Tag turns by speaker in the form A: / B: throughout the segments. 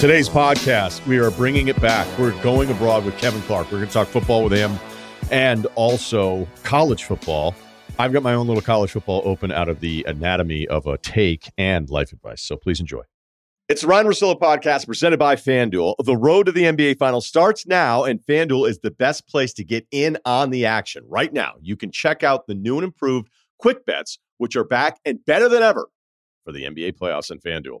A: Today's podcast, we are bringing it back. We're going abroad with Kevin Clark. We're going to talk football with him and also college football. I've got my own little college football open out of the anatomy of a take and life advice. So please enjoy. It's the Ryen Russillo podcast presented by FanDuel. The road to the NBA Finals starts now, and FanDuel is the best place to get in on the action. Right now, you can check out the new and improved Quick Bets, which are back and better than ever for the NBA playoffs and FanDuel.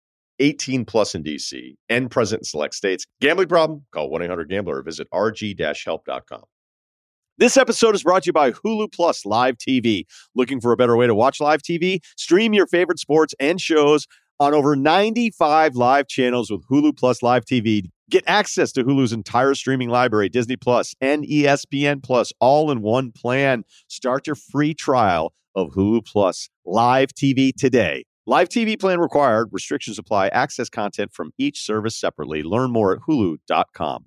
A: 18 plus in DC and present in select states. Gambling problem? Call 1 800 Gambler or visit rg help.com. This episode is brought to you by Hulu Plus Live TV. Looking for a better way to watch live TV? Stream your favorite sports and shows on over 95 live channels with Hulu Plus Live TV. Get access to Hulu's entire streaming library, Disney Plus and ESPN Plus, all in one plan. Start your free trial of Hulu Plus Live TV today Live TV plan required. Restrictions apply. Access content from each service separately. Learn more at hulu.com.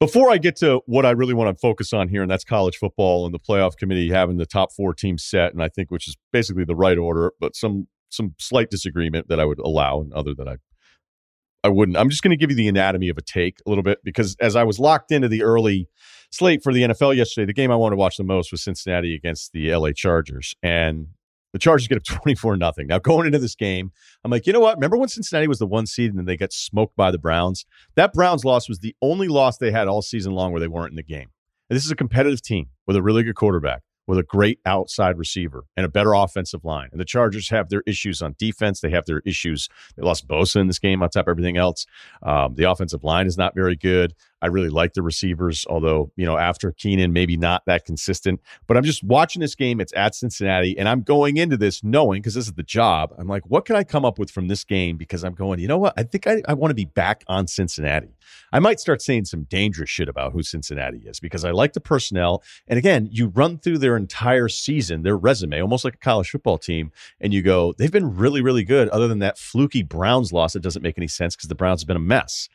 A: Before I get to what I really want to focus on here, and that's college football and the playoff committee having the top four teams set, and I think which is basically the right order, but some some slight disagreement that I would allow, and other that I I wouldn't. I'm just going to give you the anatomy of a take a little bit because as I was locked into the early slate for the NFL yesterday, the game I wanted to watch the most was Cincinnati against the LA Chargers, and the Chargers get up 24 nothing. Now, going into this game, I'm like, you know what? Remember when Cincinnati was the one seed and then they got smoked by the Browns? That Browns loss was the only loss they had all season long where they weren't in the game. And this is a competitive team with a really good quarterback with a great outside receiver and a better offensive line. And the Chargers have their issues on defense. They have their issues. They lost Bosa in this game on top of everything else. Um, the offensive line is not very good. I really like the receivers, although, you know, after Keenan, maybe not that consistent. But I'm just watching this game. It's at Cincinnati, and I'm going into this knowing, because this is the job, I'm like, what can I come up with from this game? Because I'm going, you know what? I think I, I want to be back on Cincinnati. I might start saying some dangerous shit about who Cincinnati is because I like the personnel. And again, you run through their entire season, their resume, almost like a college football team, and you go, they've been really, really good, other than that fluky Browns loss that doesn't make any sense because the Browns have been a mess.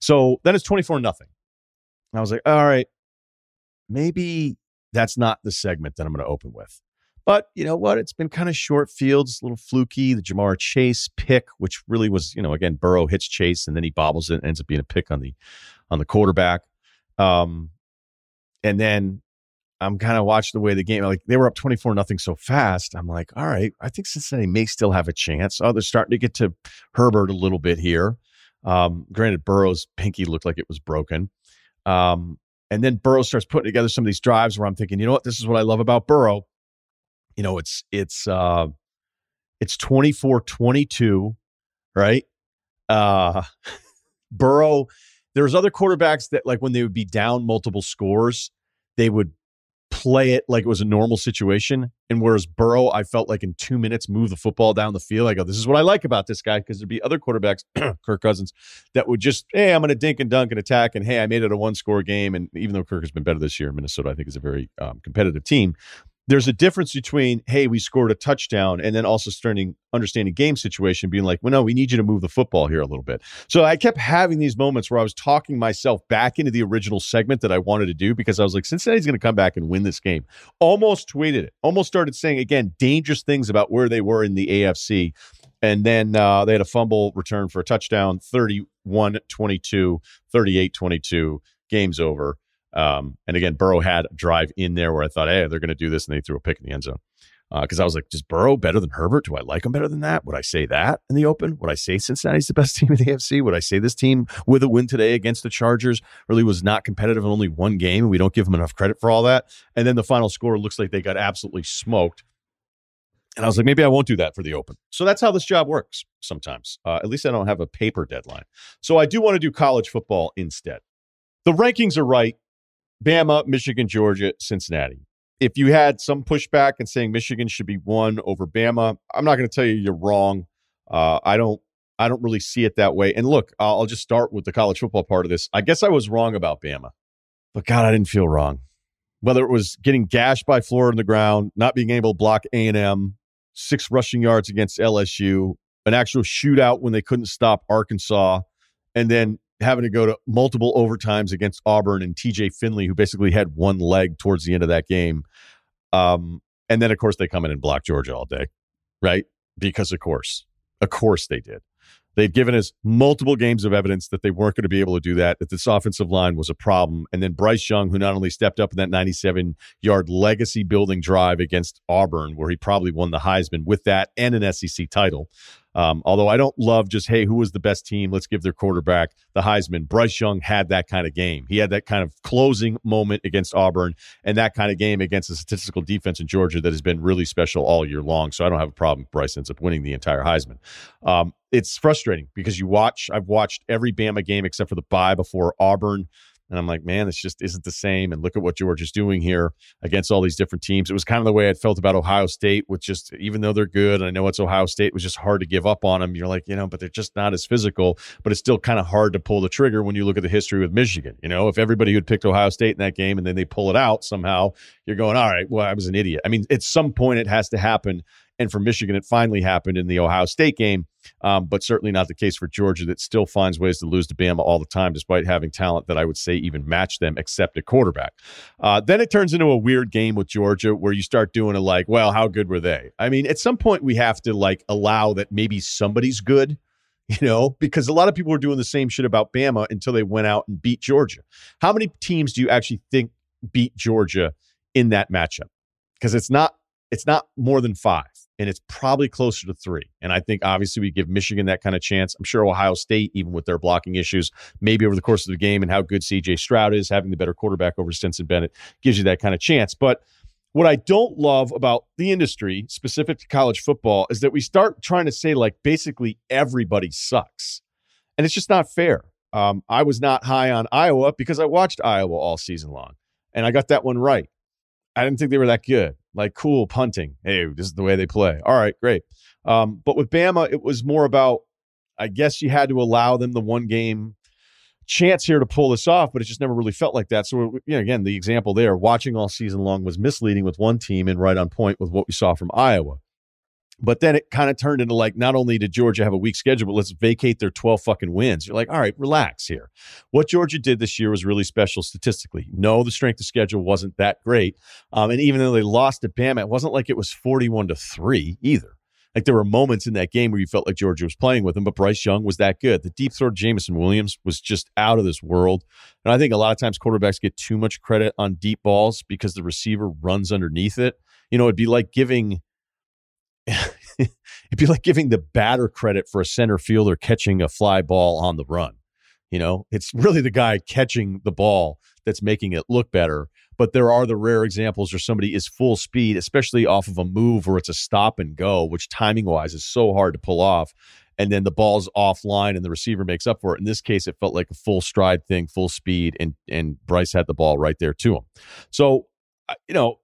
A: So then it's 24 nothing. I was like, all right, maybe that's not the segment that I'm going to open with. But you know what? It's been kind of short fields, a little fluky. The Ja'Marr Chase pick, which really was, you know, again, Burrow hits Chase and then he bobbles it and ends up being a pick on the on the quarterback. Um, and then I'm kind of watching the way the game, like they were up 24 nothing so fast. I'm like, all right, I think Cincinnati may still have a chance. Oh, they're starting to get to Herbert a little bit here. Um, granted, Burrow's pinky looked like it was broken. Um, and then Burrow starts putting together some of these drives where I'm thinking, you know what, this is what I love about Burrow. You know, it's it's uh it's 24-22, right? Uh Burrow, there's other quarterbacks that like when they would be down multiple scores, they would play it like it was a normal situation. And whereas Burrow, I felt like in two minutes move the football down the field. I go, this is what I like about this guy because there'd be other quarterbacks, Kirk Cousins, that would just, hey, I'm going to dink and dunk and attack, and hey, I made it a one score game. And even though Kirk has been better this year, Minnesota I think is a very um, competitive team there's a difference between hey we scored a touchdown and then also starting understanding game situation being like well no we need you to move the football here a little bit. So i kept having these moments where i was talking myself back into the original segment that i wanted to do because i was like cincinnati's going to come back and win this game. Almost tweeted it almost started saying again dangerous things about where they were in the afc and then uh, they had a fumble return for a touchdown 31 22 38 22 game's over um, and again, Burrow had drive in there where I thought, hey, they're going to do this, and they threw a pick in the end zone. Because uh, I was like, is Burrow better than Herbert? Do I like him better than that? Would I say that in the open? Would I say Cincinnati's the best team in the AFC? Would I say this team with a win today against the Chargers really was not competitive in only one game? And we don't give them enough credit for all that. And then the final score looks like they got absolutely smoked. And I was like, maybe I won't do that for the open. So that's how this job works sometimes. Uh, at least I don't have a paper deadline. So I do want to do college football instead. The rankings are right. Bama, Michigan, Georgia, Cincinnati. If you had some pushback and saying Michigan should be one over Bama, I'm not going to tell you you're wrong. Uh, I don't I don't really see it that way. And look, I'll, just start with the college football part of this. I guess I was wrong about Bama, but God, I didn't feel wrong. Whether it was getting gashed by Florida on the ground, not being able to block A and M, six rushing yards against LSU, an actual shootout when they couldn't stop Arkansas, and then having to go to multiple overtimes against Auburn and TJ Finley, who basically had one leg towards the end of that game. Um, and then, of course, they come in and block Georgia all day, right? Because, of course, of course they did. They'd given us multiple games of evidence that they weren't going to be able to do that, that this offensive line was a problem. And then Bryce Young, who not only stepped up in that 97 yard legacy building drive against Auburn, where he probably won the Heisman with that and an SEC title, um, although I don't love just, hey, who was the best team? Let's give their quarterback the Heisman. Bryce Young had that kind of game. He had that kind of closing moment against Auburn and that kind of game against a statistical defense in Georgia that has been really special all year long. So I don't have a problem Bryce ends up winning the entire Heisman. Um, it's frustrating because you watch, I've watched every Bama game except for the bye before Auburn. And I'm like, man, this just isn't the same. And look at what Georgia's doing here against all these different teams. It was kind of the way I felt about Ohio State, with just even though they're good, and I know it's Ohio State, it was just hard to give up on them. You're like, you know, but they're just not as physical. But it's still kind of hard to pull the trigger when you look at the history with Michigan. You know, if everybody had picked Ohio State in that game and then they pull it out somehow, you're going, all right, well, I was an idiot. I mean, at some point it has to happen. And for Michigan, it finally happened in the Ohio State game, um, but certainly not the case for Georgia, that still finds ways to lose to Bama all the time, despite having talent that I would say even match them, except at quarterback. Uh, then it turns into a weird game with Georgia where you start doing a like, well, how good were they? I mean, at some point, we have to like allow that maybe somebody's good you know, because a lot of people were doing the same shit about Bama until they went out and beat Georgia. How many teams do you actually think beat Georgia in that matchup? Because it's not it's not more than five and it's probably closer to three. And I think obviously we give Michigan that kind of chance. I'm sure Ohio State, even with their blocking issues, maybe over the course of the game and how good CJ Stroud is, having the better quarterback over Stetson Bennett gives you that kind of chance. But what I don't love about the industry, specific to college football, is that we start trying to say like basically everybody sucks. And it's just not fair. Um, I was not high on Iowa because I watched Iowa all season long and I got that one right. I didn't think they were that good. Like, cool punting. Hey, this is the way they play. All right, great. Um, but with Bama, it was more about, I guess you had to allow them the one game chance here to pull this off, but it just never really felt like that. So, you know, again, the example there, watching all season long was misleading with one team and right on point with what we saw from Iowa. But then it kind of turned into like not only did Georgia have a weak schedule, but let's vacate their 12 fucking wins. You're like, all right, relax here. What Georgia did this year was really special statistically. No, the strength of schedule wasn't that great. Um, and even though they lost to Bama, it wasn't like it was 41 to 3 either. Like there were moments in that game where you felt like Georgia was playing with them, but Bryce Young was that good. The deep throw of Jameson Williams was just out of this world. And I think a lot of times quarterbacks get too much credit on deep balls because the receiver runs underneath it. You know, it'd be like giving it'd be like giving the batter credit for a center fielder catching a fly ball on the run. You know, it's really the guy catching the ball that's making it look better. But there are the rare examples where somebody is full speed, especially off of a move where it's a stop and go, which timing wise is so hard to pull off. And then the ball's offline and the receiver makes up for it. In this case, it felt like a full stride thing, full speed, and and Bryce had the ball right there to him. So, you know,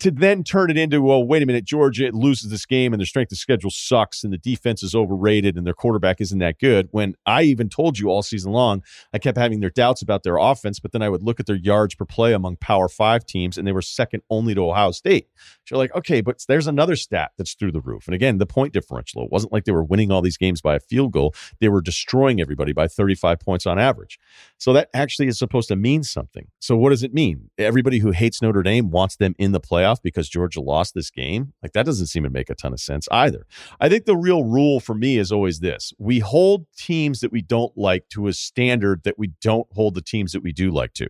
A: to then turn it into, well, wait a minute, Georgia loses this game and their strength of schedule sucks and the defense is overrated and their quarterback isn't that good. When I even told you all season long, I kept having their doubts about their offense, but then I would look at their yards per play among Power Five teams and they were second only to Ohio State. So you're like, okay, but there's another stat that's through the roof. And again, the point differential. It wasn't like they were winning all these games by a field goal, they were destroying everybody by 35 points on average. So that actually is supposed to mean something. So what does it mean? Everybody who hates Notre Dame wants them in the play playoff because Georgia lost this game. Like that doesn't seem to make a ton of sense either. I think the real rule for me is always this we hold teams that we don't like to a standard that we don't hold the teams that we do like to.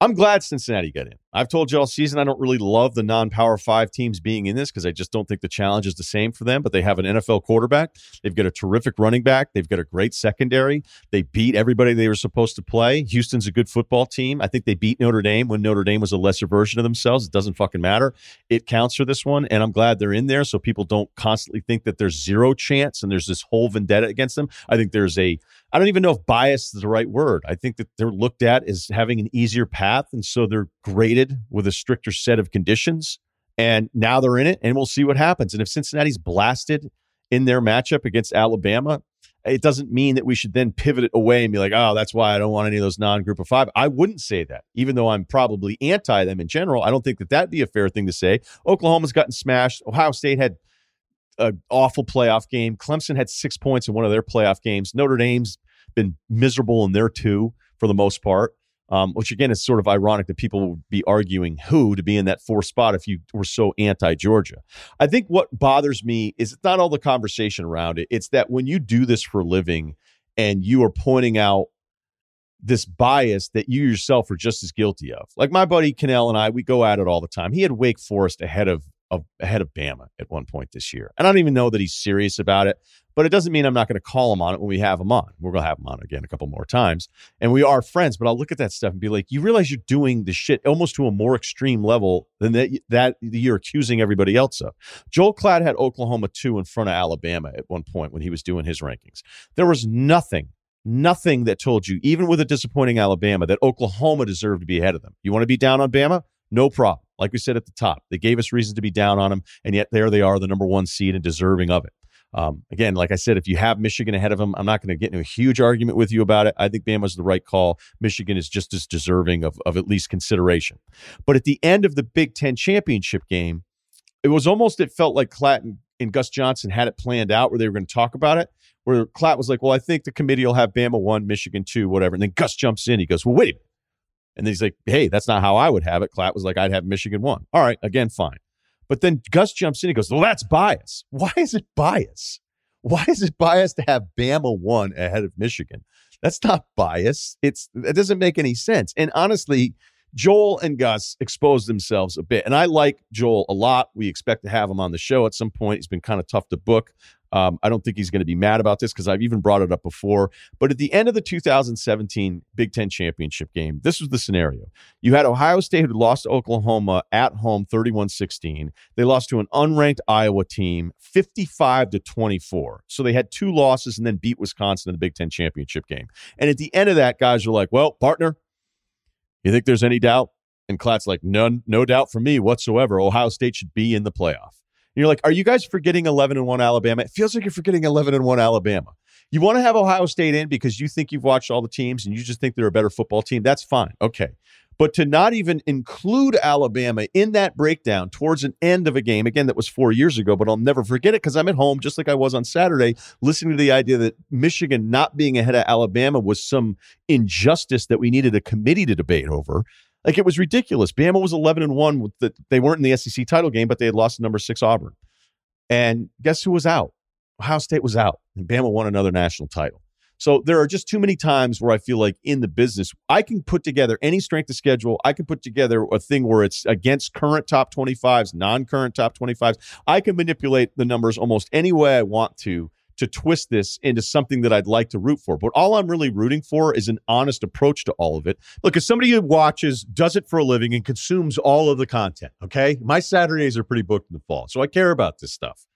A: I'm glad Cincinnati got in. I've told you all season I don't really love the non-power five teams being in this because I just don't think the challenge is the same for them. But they have an NFL quarterback. They've got a terrific running back. They've got a great secondary. They beat everybody they were supposed to play. Houston's a good football team. I think they beat Notre Dame when Notre Dame was a lesser version of themselves. It doesn't fucking matter. It counts for this one, and I'm glad they're in there so people don't constantly think that there's zero chance and there's this whole vendetta against them. I think there's a I don't even know if bias is the right word. I think that they're looked at as having an easier path, and so they're graded with a stricter set of conditions. And now they're in it, and we'll see what happens. And if Cincinnati's blasted in their matchup against Alabama, it doesn't mean that we should then pivot it away and be like, oh, that's why I don't want any of those non group of five. I wouldn't say that, even though I'm probably anti them in general. I don't think that that'd be a fair thing to say. Oklahoma's gotten smashed. Ohio State had an awful playoff game. Clemson had six points in one of their playoff games. Notre Dame's been miserable in their two for the most part. Um, which again is sort of ironic that people would be arguing who to be in that four spot if you were so anti Georgia. I think what bothers me is it's not all the conversation around it. It's that when you do this for a living and you are pointing out this bias that you yourself are just as guilty of. Like my buddy Cannell and I, we go at it all the time. He had Wake Forest ahead of of, ahead of Bama at one point this year. And I don't even know that he's serious about it, but it doesn't mean I'm not going to call him on it when we have him on. We're going to have him on again a couple more times. And we are friends, but I'll look at that stuff and be like, you realize you're doing the shit almost to a more extreme level than that, that you're accusing everybody else of. Joel Klatt had Oklahoma 2 in front of Alabama at one point when he was doing his rankings. There was nothing nothing that told you, even with a disappointing Alabama, that Oklahoma deserved to be ahead of them. You want to be down on Bama? No problem. Like we said at the top, they gave us reasons to be down on them, and yet there they are, the number one seed and deserving of it. Um, again, like I said, if you have Michigan ahead of them, I'm not going to get into a huge argument with you about it. I think Bama's the right call. Michigan is just as deserving of, of at least consideration. But at the end of the Big Ten championship game, it was almost, it felt like Clatton and Gus Johnson had it planned out where they were going to talk about it. Where Klatt was like, Well, I think the committee will have Bama one, Michigan two, whatever. And then Gus jumps in. He goes, Well, wait a minute. And then he's like, hey, that's not how I would have it. Klatt was like, I'd have Michigan one. All right, again, fine. But then Gus jumps in. He goes, well, that's bias. Why is it bias? Why is it bias to have Bama one ahead of Michigan? That's not bias. It's it doesn't make any sense. And honestly, Joel and Gus exposed themselves a bit. And I like Joel a lot. We expect to have him on the show at some point. He's been kind of tough to book. Um, I don't think he's going to be mad about this because I've even brought it up before. But at the end of the 2017 Big Ten championship game, this was the scenario. You had Ohio State who lost to Oklahoma at home 31 16. They lost to an unranked Iowa team 55 to 24. So they had two losses and then beat Wisconsin in the Big Ten championship game. And at the end of that, guys are like, well, partner, you think there's any doubt? And Klatt's like, none, no doubt for me whatsoever. Ohio State should be in the playoff. You're like, are you guys forgetting 11 and 1 Alabama? It feels like you're forgetting 11 and 1 Alabama. You want to have Ohio State in because you think you've watched all the teams and you just think they're a better football team. That's fine. Okay. But to not even include Alabama in that breakdown towards an end of a game, again, that was four years ago, but I'll never forget it because I'm at home, just like I was on Saturday, listening to the idea that Michigan not being ahead of Alabama was some injustice that we needed a committee to debate over. Like it was ridiculous. Bama was 11 and 1 with the, they weren't in the SEC title game, but they had lost to number 6 Auburn. And guess who was out? Ohio State was out, and Bama won another national title. So there are just too many times where I feel like in the business, I can put together any strength of schedule. I can put together a thing where it's against current top 25s, non current top 25s. I can manipulate the numbers almost any way I want to to twist this into something that I'd like to root for. But all I'm really rooting for is an honest approach to all of it. Look, as somebody who watches, does it for a living, and consumes all of the content, okay? My Saturdays are pretty booked in the fall. So I care about this stuff.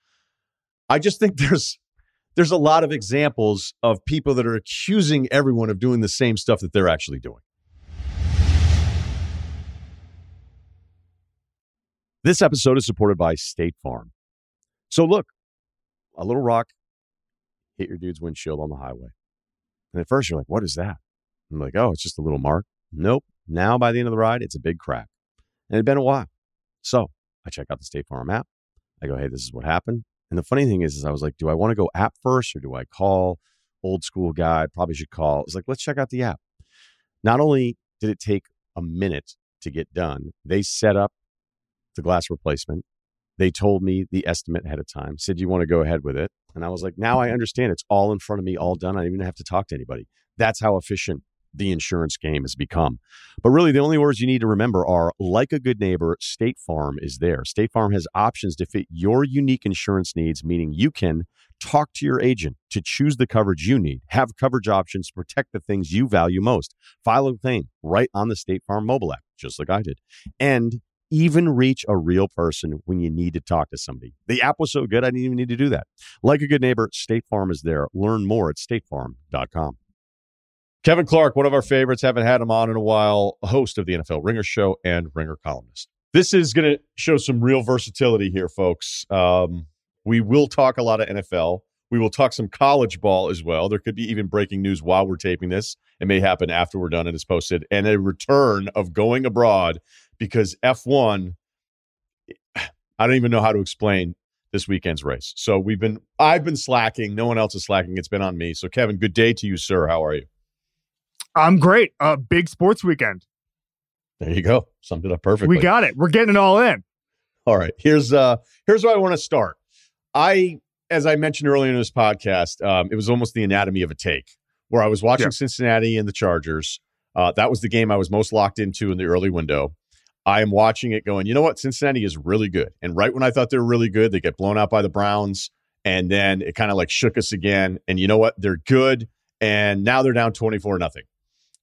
A: I just think there's there's a lot of examples of people that are accusing everyone of doing the same stuff that they're actually doing. This episode is supported by State Farm. So, look, a little rock hit your dude's windshield on the highway. And at first, you're like, what is that? I'm like, oh, it's just a little mark. Nope. Now, by the end of the ride, it's a big crack. And it'd been a while. So I check out the State Farm app. I go, hey, this is what happened. And the funny thing is, is I was like, do I want to go app first or do I call old school guy? Probably should call. It's like, let's check out the app. Not only did it take a minute to get done, they set up the glass replacement. They told me the estimate ahead of time, said, you want to go ahead with it? And I was like, now I understand. It's all in front of me, all done. I don't even have to talk to anybody. That's how efficient the insurance game has become. But really, the only words you need to remember are like a good neighbor, State Farm is there. State Farm has options to fit your unique insurance needs, meaning you can talk to your agent to choose the coverage you need, have coverage options to protect the things you value most, file a claim right on the State Farm mobile app, just like I did. And even reach a real person when you need to talk to somebody. The app was so good, I didn't even need to do that. Like a good neighbor, State Farm is there. Learn more at statefarm.com. Kevin Clark, one of our favorites, haven't had him on in a while, host of the NFL Ringer Show and Ringer columnist. This is going to show some real versatility here, folks. Um, we will talk a lot of NFL. We will talk some college ball as well. There could be even breaking news while we're taping this. It may happen after we're done and it's posted, and a return of going abroad because F1. I don't even know how to explain this weekend's race. So we've been, I've been slacking. No one else is slacking. It's been on me. So Kevin, good day to you, sir. How are you?
B: I'm great. Uh, big sports weekend.
A: There you go. Summed it up perfectly.
B: We got it. We're getting it all in.
A: All right. Here's uh here's where I want to start. I, as I mentioned earlier in this podcast, um, it was almost the anatomy of a take where I was watching yeah. Cincinnati and the Chargers. Uh, that was the game I was most locked into in the early window. I am watching it going, you know what? Cincinnati is really good. And right when I thought they were really good, they get blown out by the Browns. And then it kind of like shook us again. And you know what? They're good. And now they're down 24 nothing.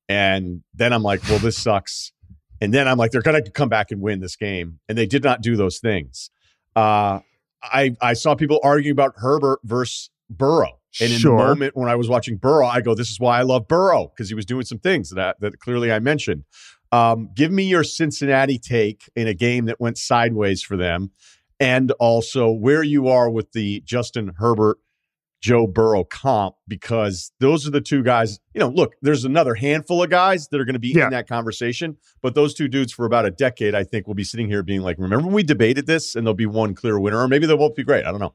A: And then I'm like, well, this sucks. And then I'm like, they're going to come back and win this game. And they did not do those things. Uh, I, I saw people arguing about Herbert versus Burrow. And in sure. the moment when I was watching Burrow, I go, this is why I love Burrow because he was doing some things that, that clearly I mentioned. Um, give me your Cincinnati take in a game that went sideways for them, and also where you are with the Justin Herbert, Joe Burrow comp, because those are the two guys. You know, look, there's another handful of guys that are going to be yeah. in that conversation, but those two dudes for about a decade, I think, will be sitting here being like, remember when we debated this, and there'll be one clear winner, or maybe they won't be great. I don't know.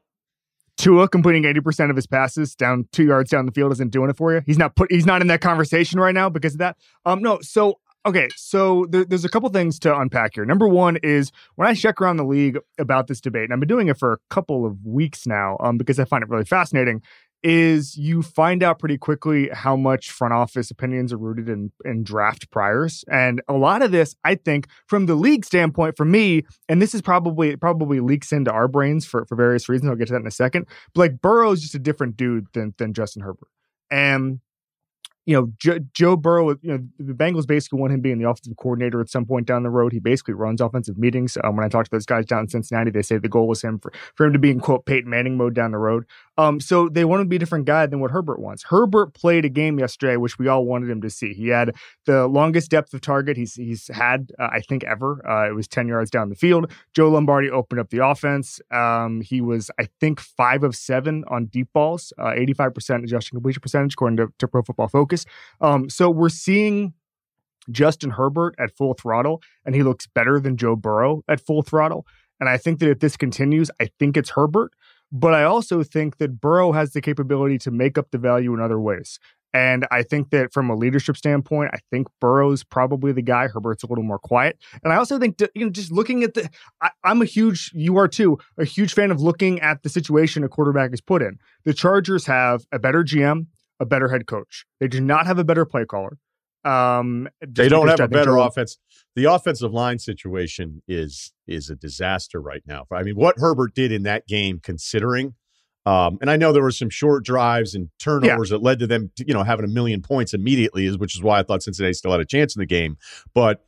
B: Tua completing 80% of his passes down two yards down the field isn't doing it for you. He's not put he's not in that conversation right now because of that. Um no, so Okay, so th- there's a couple things to unpack here. Number one is when I check around the league about this debate, and I've been doing it for a couple of weeks now, um, because I find it really fascinating. Is you find out pretty quickly how much front office opinions are rooted in in draft priors, and a lot of this, I think, from the league standpoint, for me, and this is probably probably leaks into our brains for for various reasons. I'll get to that in a second. But like Burrow's just a different dude than than Justin Herbert, and you know, jo- Joe Burrow, you know, the Bengals basically want him being the offensive coordinator at some point down the road. He basically runs offensive meetings. Um, when I talk to those guys down in Cincinnati, they say the goal was him for, for him to be in quote Peyton Manning mode down the road. Um, so they want to be a different guy than what Herbert wants. Herbert played a game yesterday, which we all wanted him to see. He had the longest depth of target he's he's had, uh, I think, ever. Uh, it was ten yards down the field. Joe Lombardi opened up the offense. Um, he was, I think, five of seven on deep balls, uh, eighty-five percent adjusting completion percentage according to, to Pro Football Focus. Um, so we're seeing Justin Herbert at full throttle, and he looks better than Joe Burrow at full throttle. And I think that if this continues, I think it's Herbert. But I also think that Burrow has the capability to make up the value in other ways. And I think that from a leadership standpoint, I think Burrow's probably the guy. Herbert's a little more quiet. And I also think, you know, just looking at the, I, am a huge, you are too, a huge fan of looking at the situation a quarterback is put in. The Chargers have a better GM, a better head coach. They do not have a better play caller.
A: Um, they don't have a better offense. The offensive line situation is is a disaster right now. I mean, what Herbert did in that game, considering, um, and I know there were some short drives and turnovers yeah. that led to them, to, you know, having a million points immediately, is which is why I thought Cincinnati still had a chance in the game. But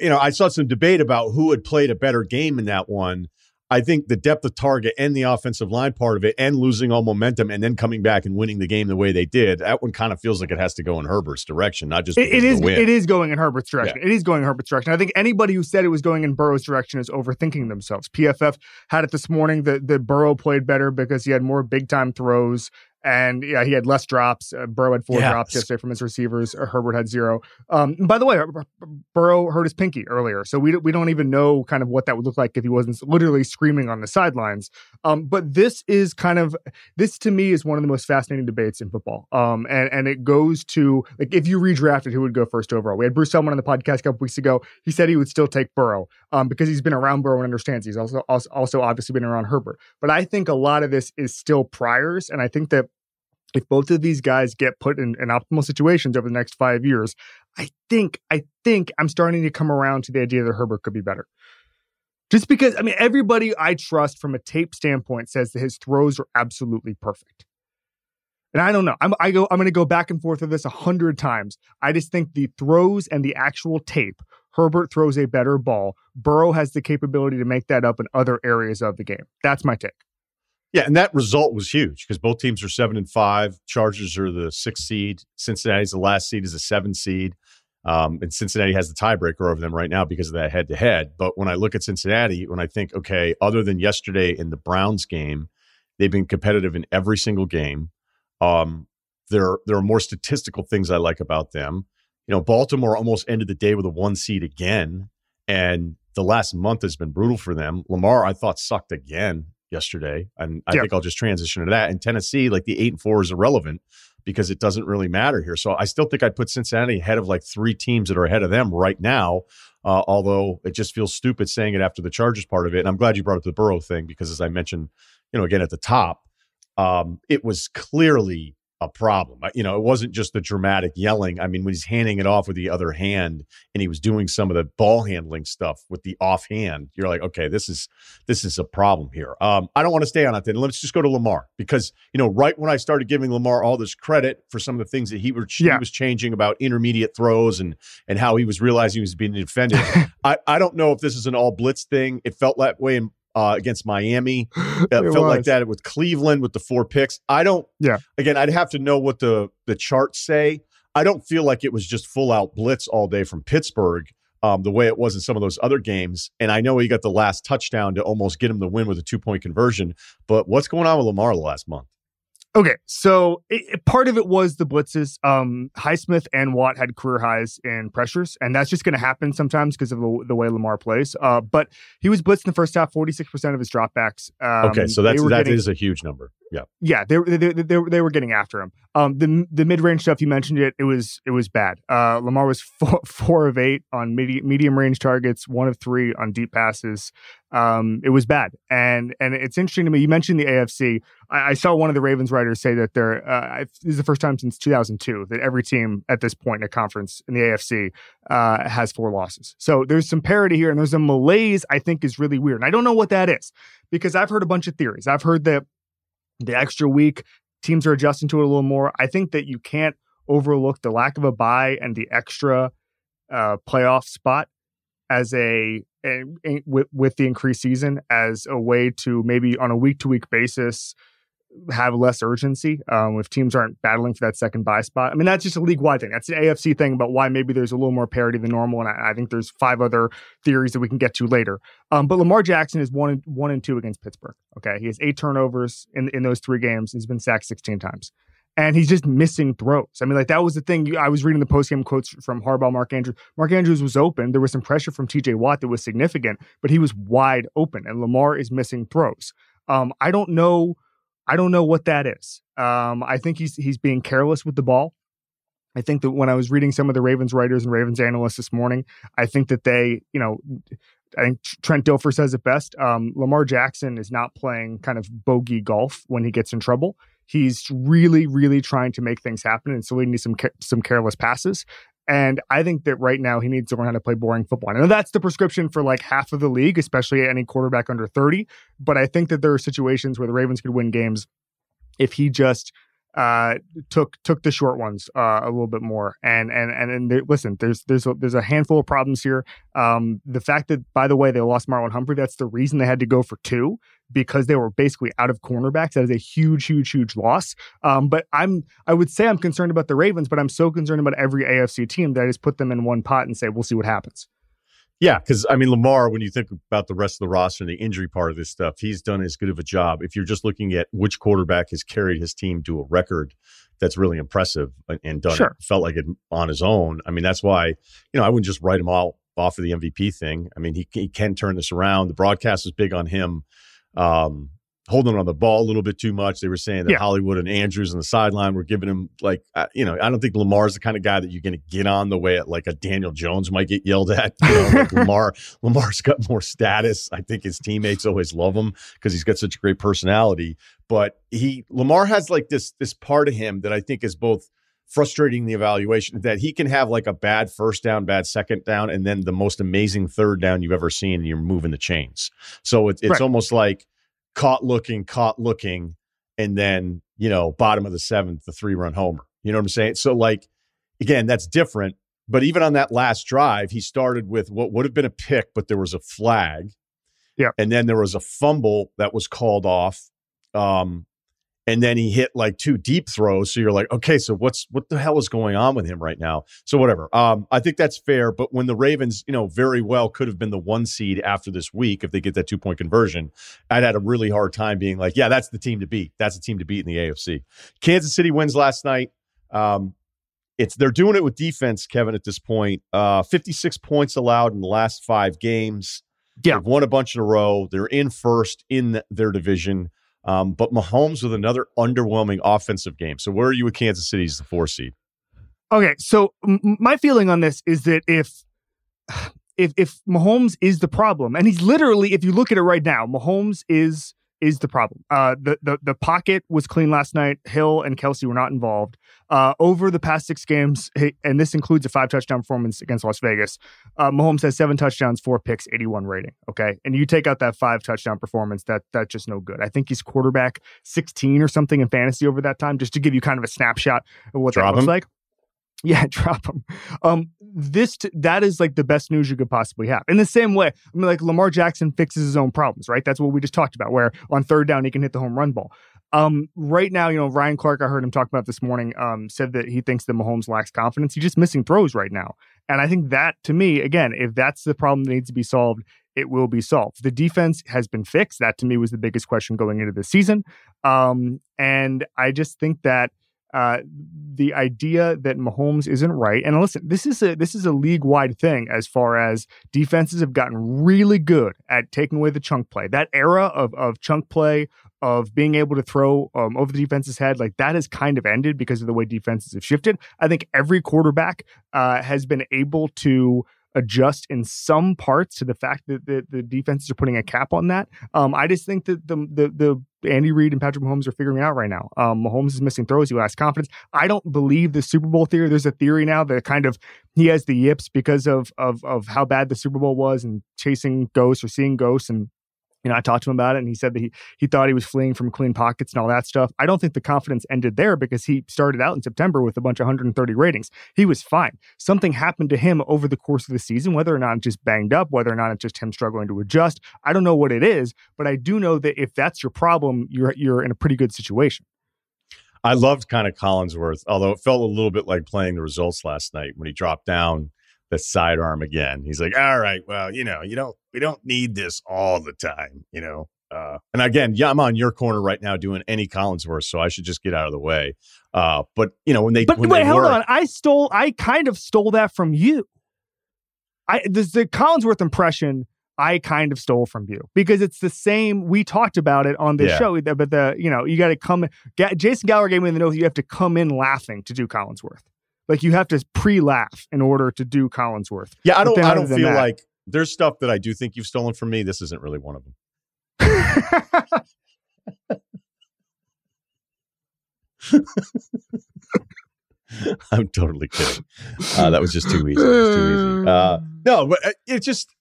A: you know, I saw some debate about who had played a better game in that one. I think the depth of target and the offensive line part of it and losing all momentum and then coming back and winning the game the way they did, that one kind of feels like it has to go in Herbert's direction, not just
B: it, it is it is going in Herbert's direction. Yeah. It is going in Herbert's direction. I think anybody who said it was going in Burrow's direction is overthinking themselves. PFF had it this morning that, that Burrow played better because he had more big time throws and yeah, he had less drops. Uh, Burrow had four yeah. drops yesterday from his receivers. Herbert had zero. Um, by the way, Burrow hurt his pinky earlier, so we we don't even know kind of what that would look like if he wasn't literally screaming on the sidelines. Um, but this is kind of this to me is one of the most fascinating debates in football. Um, and and it goes to like if you redrafted, who would go first overall? We had Bruce Feldman on the podcast a couple weeks ago. He said he would still take Burrow um, because he's been around Burrow and understands. He's also also obviously been around Herbert. But I think a lot of this is still priors, and I think that if both of these guys get put in, in optimal situations over the next five years, I think I think I'm starting to come around to the idea that Herbert could be better. Just because I mean everybody I trust from a tape standpoint says that his throws are absolutely perfect. And I don't know. I'm I go I'm going to go back and forth with this a hundred times. I just think the throws and the actual tape, Herbert throws a better ball. Burrow has the capability to make that up in other areas of the game. That's my take.
A: Yeah, and that result was huge because both teams are seven and five. Chargers are the sixth seed. Cincinnati's the last seed is a seven seed. Um, and Cincinnati has the tiebreaker over them right now because of that head to head. But when I look at Cincinnati, when I think, okay, other than yesterday in the Browns game, They've been competitive in every single game. Um, there, there are more statistical things I like about them. You know, Baltimore almost ended the day with a one seed again, and the last month has been brutal for them. Lamar, I thought, sucked again yesterday, and I think I'll just transition to that. And Tennessee, like the eight and four, is irrelevant because it doesn't really matter here. So I still think I'd put Cincinnati ahead of like three teams that are ahead of them right now. Uh, although it just feels stupid saying it after the Chargers part of it. And I'm glad you brought up the Burrow thing because, as I mentioned, you know, again at the top, um, it was clearly a problem. You know, it wasn't just the dramatic yelling. I mean, when he's handing it off with the other hand and he was doing some of the ball handling stuff with the offhand, you're like, okay, this is this is a problem here. Um, I don't want to stay on it then. Let's just go to Lamar because you know, right when I started giving Lamar all this credit for some of the things that he, were, yeah. he was changing about intermediate throws and and how he was realizing he was being defended. I, I don't know if this is an all blitz thing. It felt that way in uh, against Miami. It, it felt was. like that with Cleveland with the four picks. I don't.
B: Yeah.
A: Again, I'd have to know what the the charts say. I don't feel like it was just full out blitz all day from Pittsburgh. Um, the way it was in some of those other games. And I know he got the last touchdown to almost get him the win with a two point conversion. But what's going on with Lamar the last month?
B: Okay, so it, part of it was the blitzes. Um, Highsmith and Watt had career highs in pressures, and that's just going to happen sometimes because of the, the, way Lamar plays. Uh, but he was blitzed in the first half, forty six percent of his dropbacks.
A: Um, okay, so that's that getting, is a huge number. Yeah,
B: yeah, they, they, they, they, they were getting after him. Um, the the mid range stuff you mentioned it, it was it was bad. Uh, Lamar was four, four of eight on medium medium range targets, one of three on deep passes. Um, it was bad, and and it's interesting to me. You mentioned the AFC. I, I saw one of the Ravens writers say that they're uh, this is the first time since 2002 that every team at this point in a conference in the AFC uh, has four losses. So there's some parity here, and there's a malaise. I think is really weird. And I don't know what that is because I've heard a bunch of theories. I've heard that the extra week teams are adjusting to it a little more. I think that you can't overlook the lack of a bye and the extra uh, playoff spot as a, a, a with, with the increased season as a way to maybe on a week to week basis have less urgency um, if teams aren't battling for that second bye spot. I mean, that's just a league wide thing. That's an AFC thing about why maybe there's a little more parity than normal. And I, I think there's five other theories that we can get to later. Um, but Lamar Jackson is one and one and two against Pittsburgh. Okay, he has eight turnovers in in those three games. He's been sacked 16 times and he's just missing throws. I mean, like that was the thing. I was reading the postgame quotes from Harbaugh, Mark Andrews. Mark Andrews was open. There was some pressure from T.J. Watt that was significant, but he was wide open, and Lamar is missing throws. Um, I don't know. I don't know what that is. Um, I think he's he's being careless with the ball. I think that when I was reading some of the Ravens writers and Ravens analysts this morning, I think that they, you know, I think Trent Dilfer says it best. Um, Lamar Jackson is not playing kind of bogey golf when he gets in trouble. He's really, really trying to make things happen, and so we need some some careless passes. And I think that right now he needs to learn how to play boring football. Know that's the prescription for like half of the league, especially any quarterback under 30. But I think that there are situations where the Ravens could win games if he just uh, took took the short ones uh, a little bit more. And and and, and they, listen, there's there's a, there's a handful of problems here. Um, the fact that, by the way, they lost Marlon Humphrey, that's the reason they had to go for two because they were basically out of cornerbacks. That is a huge, huge, huge loss. Um, but I'm I would say I'm concerned about the Ravens, but I'm so concerned about every AFC team that I just put them in one pot and say we'll see what happens.
A: Yeah, because I mean Lamar, when you think about the rest of the roster and the injury part of this stuff, he's done as good of a job. If you're just looking at which quarterback has carried his team to a record that's really impressive and done sure. it, felt like it on his own. I mean, that's why, you know, I wouldn't just write him all off of the MVP thing. I mean, he, he can turn this around. The broadcast is big on him. Um, holding on the ball a little bit too much. They were saying that yeah. Hollywood and Andrews on the sideline were giving him like, uh, you know, I don't think Lamar's the kind of guy that you're going to get on the way at like a Daniel Jones might get yelled at. You know, like Lamar, Lamar's got more status. I think his teammates always love him because he's got such a great personality. But he, Lamar has like this this part of him that I think is both frustrating the evaluation that he can have like a bad first down, bad second down, and then the most amazing third down you've ever seen, and you're moving the chains. So it, it's right. almost like caught looking, caught looking, and then, you know, bottom of the seventh, the three run homer. You know what I'm saying? So, like, again, that's different. But even on that last drive, he started with what would have been a pick, but there was a flag.
B: Yeah.
A: And then there was a fumble that was called off. Um, and then he hit like two deep throws. So you're like, okay, so what's what the hell is going on with him right now? So whatever. Um, I think that's fair. But when the Ravens, you know, very well could have been the one seed after this week if they get that two point conversion, I'd had a really hard time being like, yeah, that's the team to beat. That's the team to beat in the AFC. Kansas City wins last night. Um, it's they're doing it with defense, Kevin. At this point, uh, 56 points allowed in the last five games.
B: Yeah,
A: They've won a bunch in a row. They're in first in their division. Um, but Mahomes with another underwhelming offensive game. So where are you with Kansas City as the four seed?
B: Okay, so m- my feeling on this is that if if if Mahomes is the problem, and he's literally, if you look at it right now, Mahomes is is the problem. Uh, the the the pocket was clean last night. Hill and Kelsey were not involved. Uh, over the past six games, and this includes a five touchdown performance against Las Vegas. Uh, Mahomes has seven touchdowns, four picks, eighty one rating. Okay, and you take out that five touchdown performance, that that's just no good. I think he's quarterback sixteen or something in fantasy over that time, just to give you kind of a snapshot of what
A: Drop
B: that looks
A: him.
B: like. Yeah, drop him. Um, this t- that is like the best news you could possibly have. In the same way, I mean, like Lamar Jackson fixes his own problems, right? That's what we just talked about. Where on third down he can hit the home run ball. Um, right now, you know, Ryan Clark, I heard him talk about this morning, um, said that he thinks that Mahomes lacks confidence. He's just missing throws right now, and I think that to me, again, if that's the problem that needs to be solved, it will be solved. The defense has been fixed. That to me was the biggest question going into the season, um, and I just think that uh, the idea that Mahomes isn't right. And listen, this is a this is a league wide thing as far as defenses have gotten really good at taking away the chunk play. That era of of chunk play of being able to throw um, over the defense's head like that has kind of ended because of the way defenses have shifted. I think every quarterback uh, has been able to adjust in some parts to the fact that the, the defenses are putting a cap on that. Um, I just think that the the the Andy Reid and Patrick Mahomes are figuring it out right now. Um, Mahomes is missing throws. He lacks confidence. I don't believe the Super Bowl theory. There's a theory now that kind of he has the yips because of of of how bad the Super Bowl was and chasing ghosts or seeing ghosts and you know, I talked to him about it and he said that he he thought he was fleeing from clean pockets and all that stuff. I don't think the confidence ended there because he started out in September with a bunch of 130 ratings. He was fine. Something happened to him over the course of the season, whether or not just banged up, whether or not it's just him struggling to adjust. I don't know what it is, but I do know that if that's your problem, you're you're in a pretty good situation.
A: I loved kind of Collinsworth, although it felt a little bit like playing the results last night when he dropped down the sidearm again. He's like, all right, well, you know, you don't, we don't need this all the time, you know. Uh, and again, yeah, I'm on your corner right now doing any Collinsworth, so I should just get out of the way. Uh, but you know, when they,
B: but
A: when
B: wait,
A: they
B: hold on, I stole, I kind of stole that from you. I this the Collinsworth impression. I kind of stole from you because it's the same. We talked about it on this
A: Yeah.
B: show, but the you know you got to come. Jason Gallagher gave me the note. You have to come in laughing to do Collinsworth. Like you have to pre-laugh in order to do Collinsworth.
A: yeah, I don't, I don't feel
B: that-
A: like there's stuff that I do think you've stolen from me. This isn't really one of them. I'm totally kidding. Uh, that was just too easy. Too easy. Uh, no, but uh, it's just.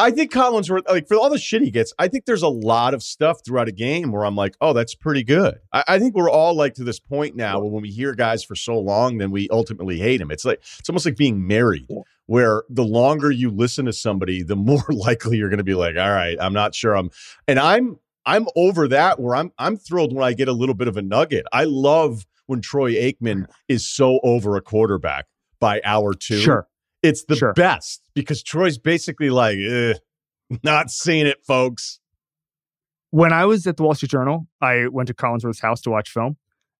A: I think Collinsworth, like for all the shit he gets, I think there's a lot of stuff throughout a game where I'm like, oh, that's pretty good. I, I think we're all like to this point now where when we hear guys for so long, then we ultimately hate him. It's like it's almost like being married, where the longer you listen to somebody, the more likely you're going to be like, all right, I'm not sure I'm, and I'm I'm over that where I'm I'm thrilled when I get a little bit of a nugget. I love when Troy Aikman is so over a quarterback by hour two.
B: Sure.
A: It's the
B: Sure.
A: best because Troy's basically like, not seeing it, folks.
B: When I was at the Wall Street Journal, I went to Collinsworth's house to watch film,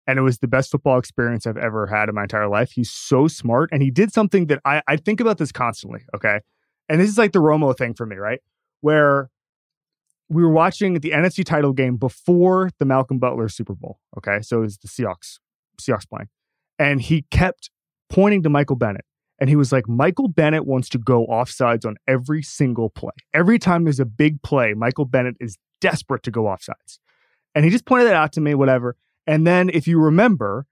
B: and it was the best football experience I've ever had in my entire life. He's so smart, and he did something that I, I think about this constantly. Okay, and this is like the Romo thing for me, right? Where we were watching the NFC title game before the Malcolm Butler Super Bowl. Okay, so it was the Seahawks, Seahawks playing, and he kept pointing to Michael Bennett. And he was like, Michael Bennett wants to go offsides on every single play. Every time there's a big play, Michael Bennett is desperate to go offsides. And he just pointed that out to me, whatever. And then if you remember,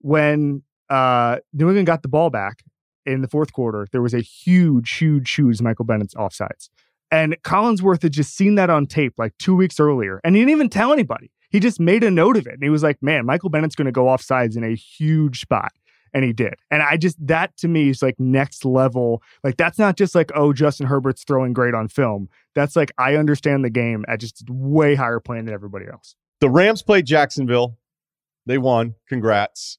B: when uh, New England got the ball back in the fourth quarter, there was a huge, huge, huge Michael Bennett's offsides. And Collinsworth had just seen that on tape like two weeks earlier. And he didn't even tell anybody. He just made a note of it. And he was like, man, Michael Bennett's going to go offsides in a huge spot. And he did. And I just, that to me is like next level. Like, that's not just like, oh, Justin Herbert's throwing great on film. That's like, I understand the game at just way higher plane than everybody else.
A: The Rams played Jacksonville. They won. Congrats.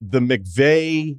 A: The McVay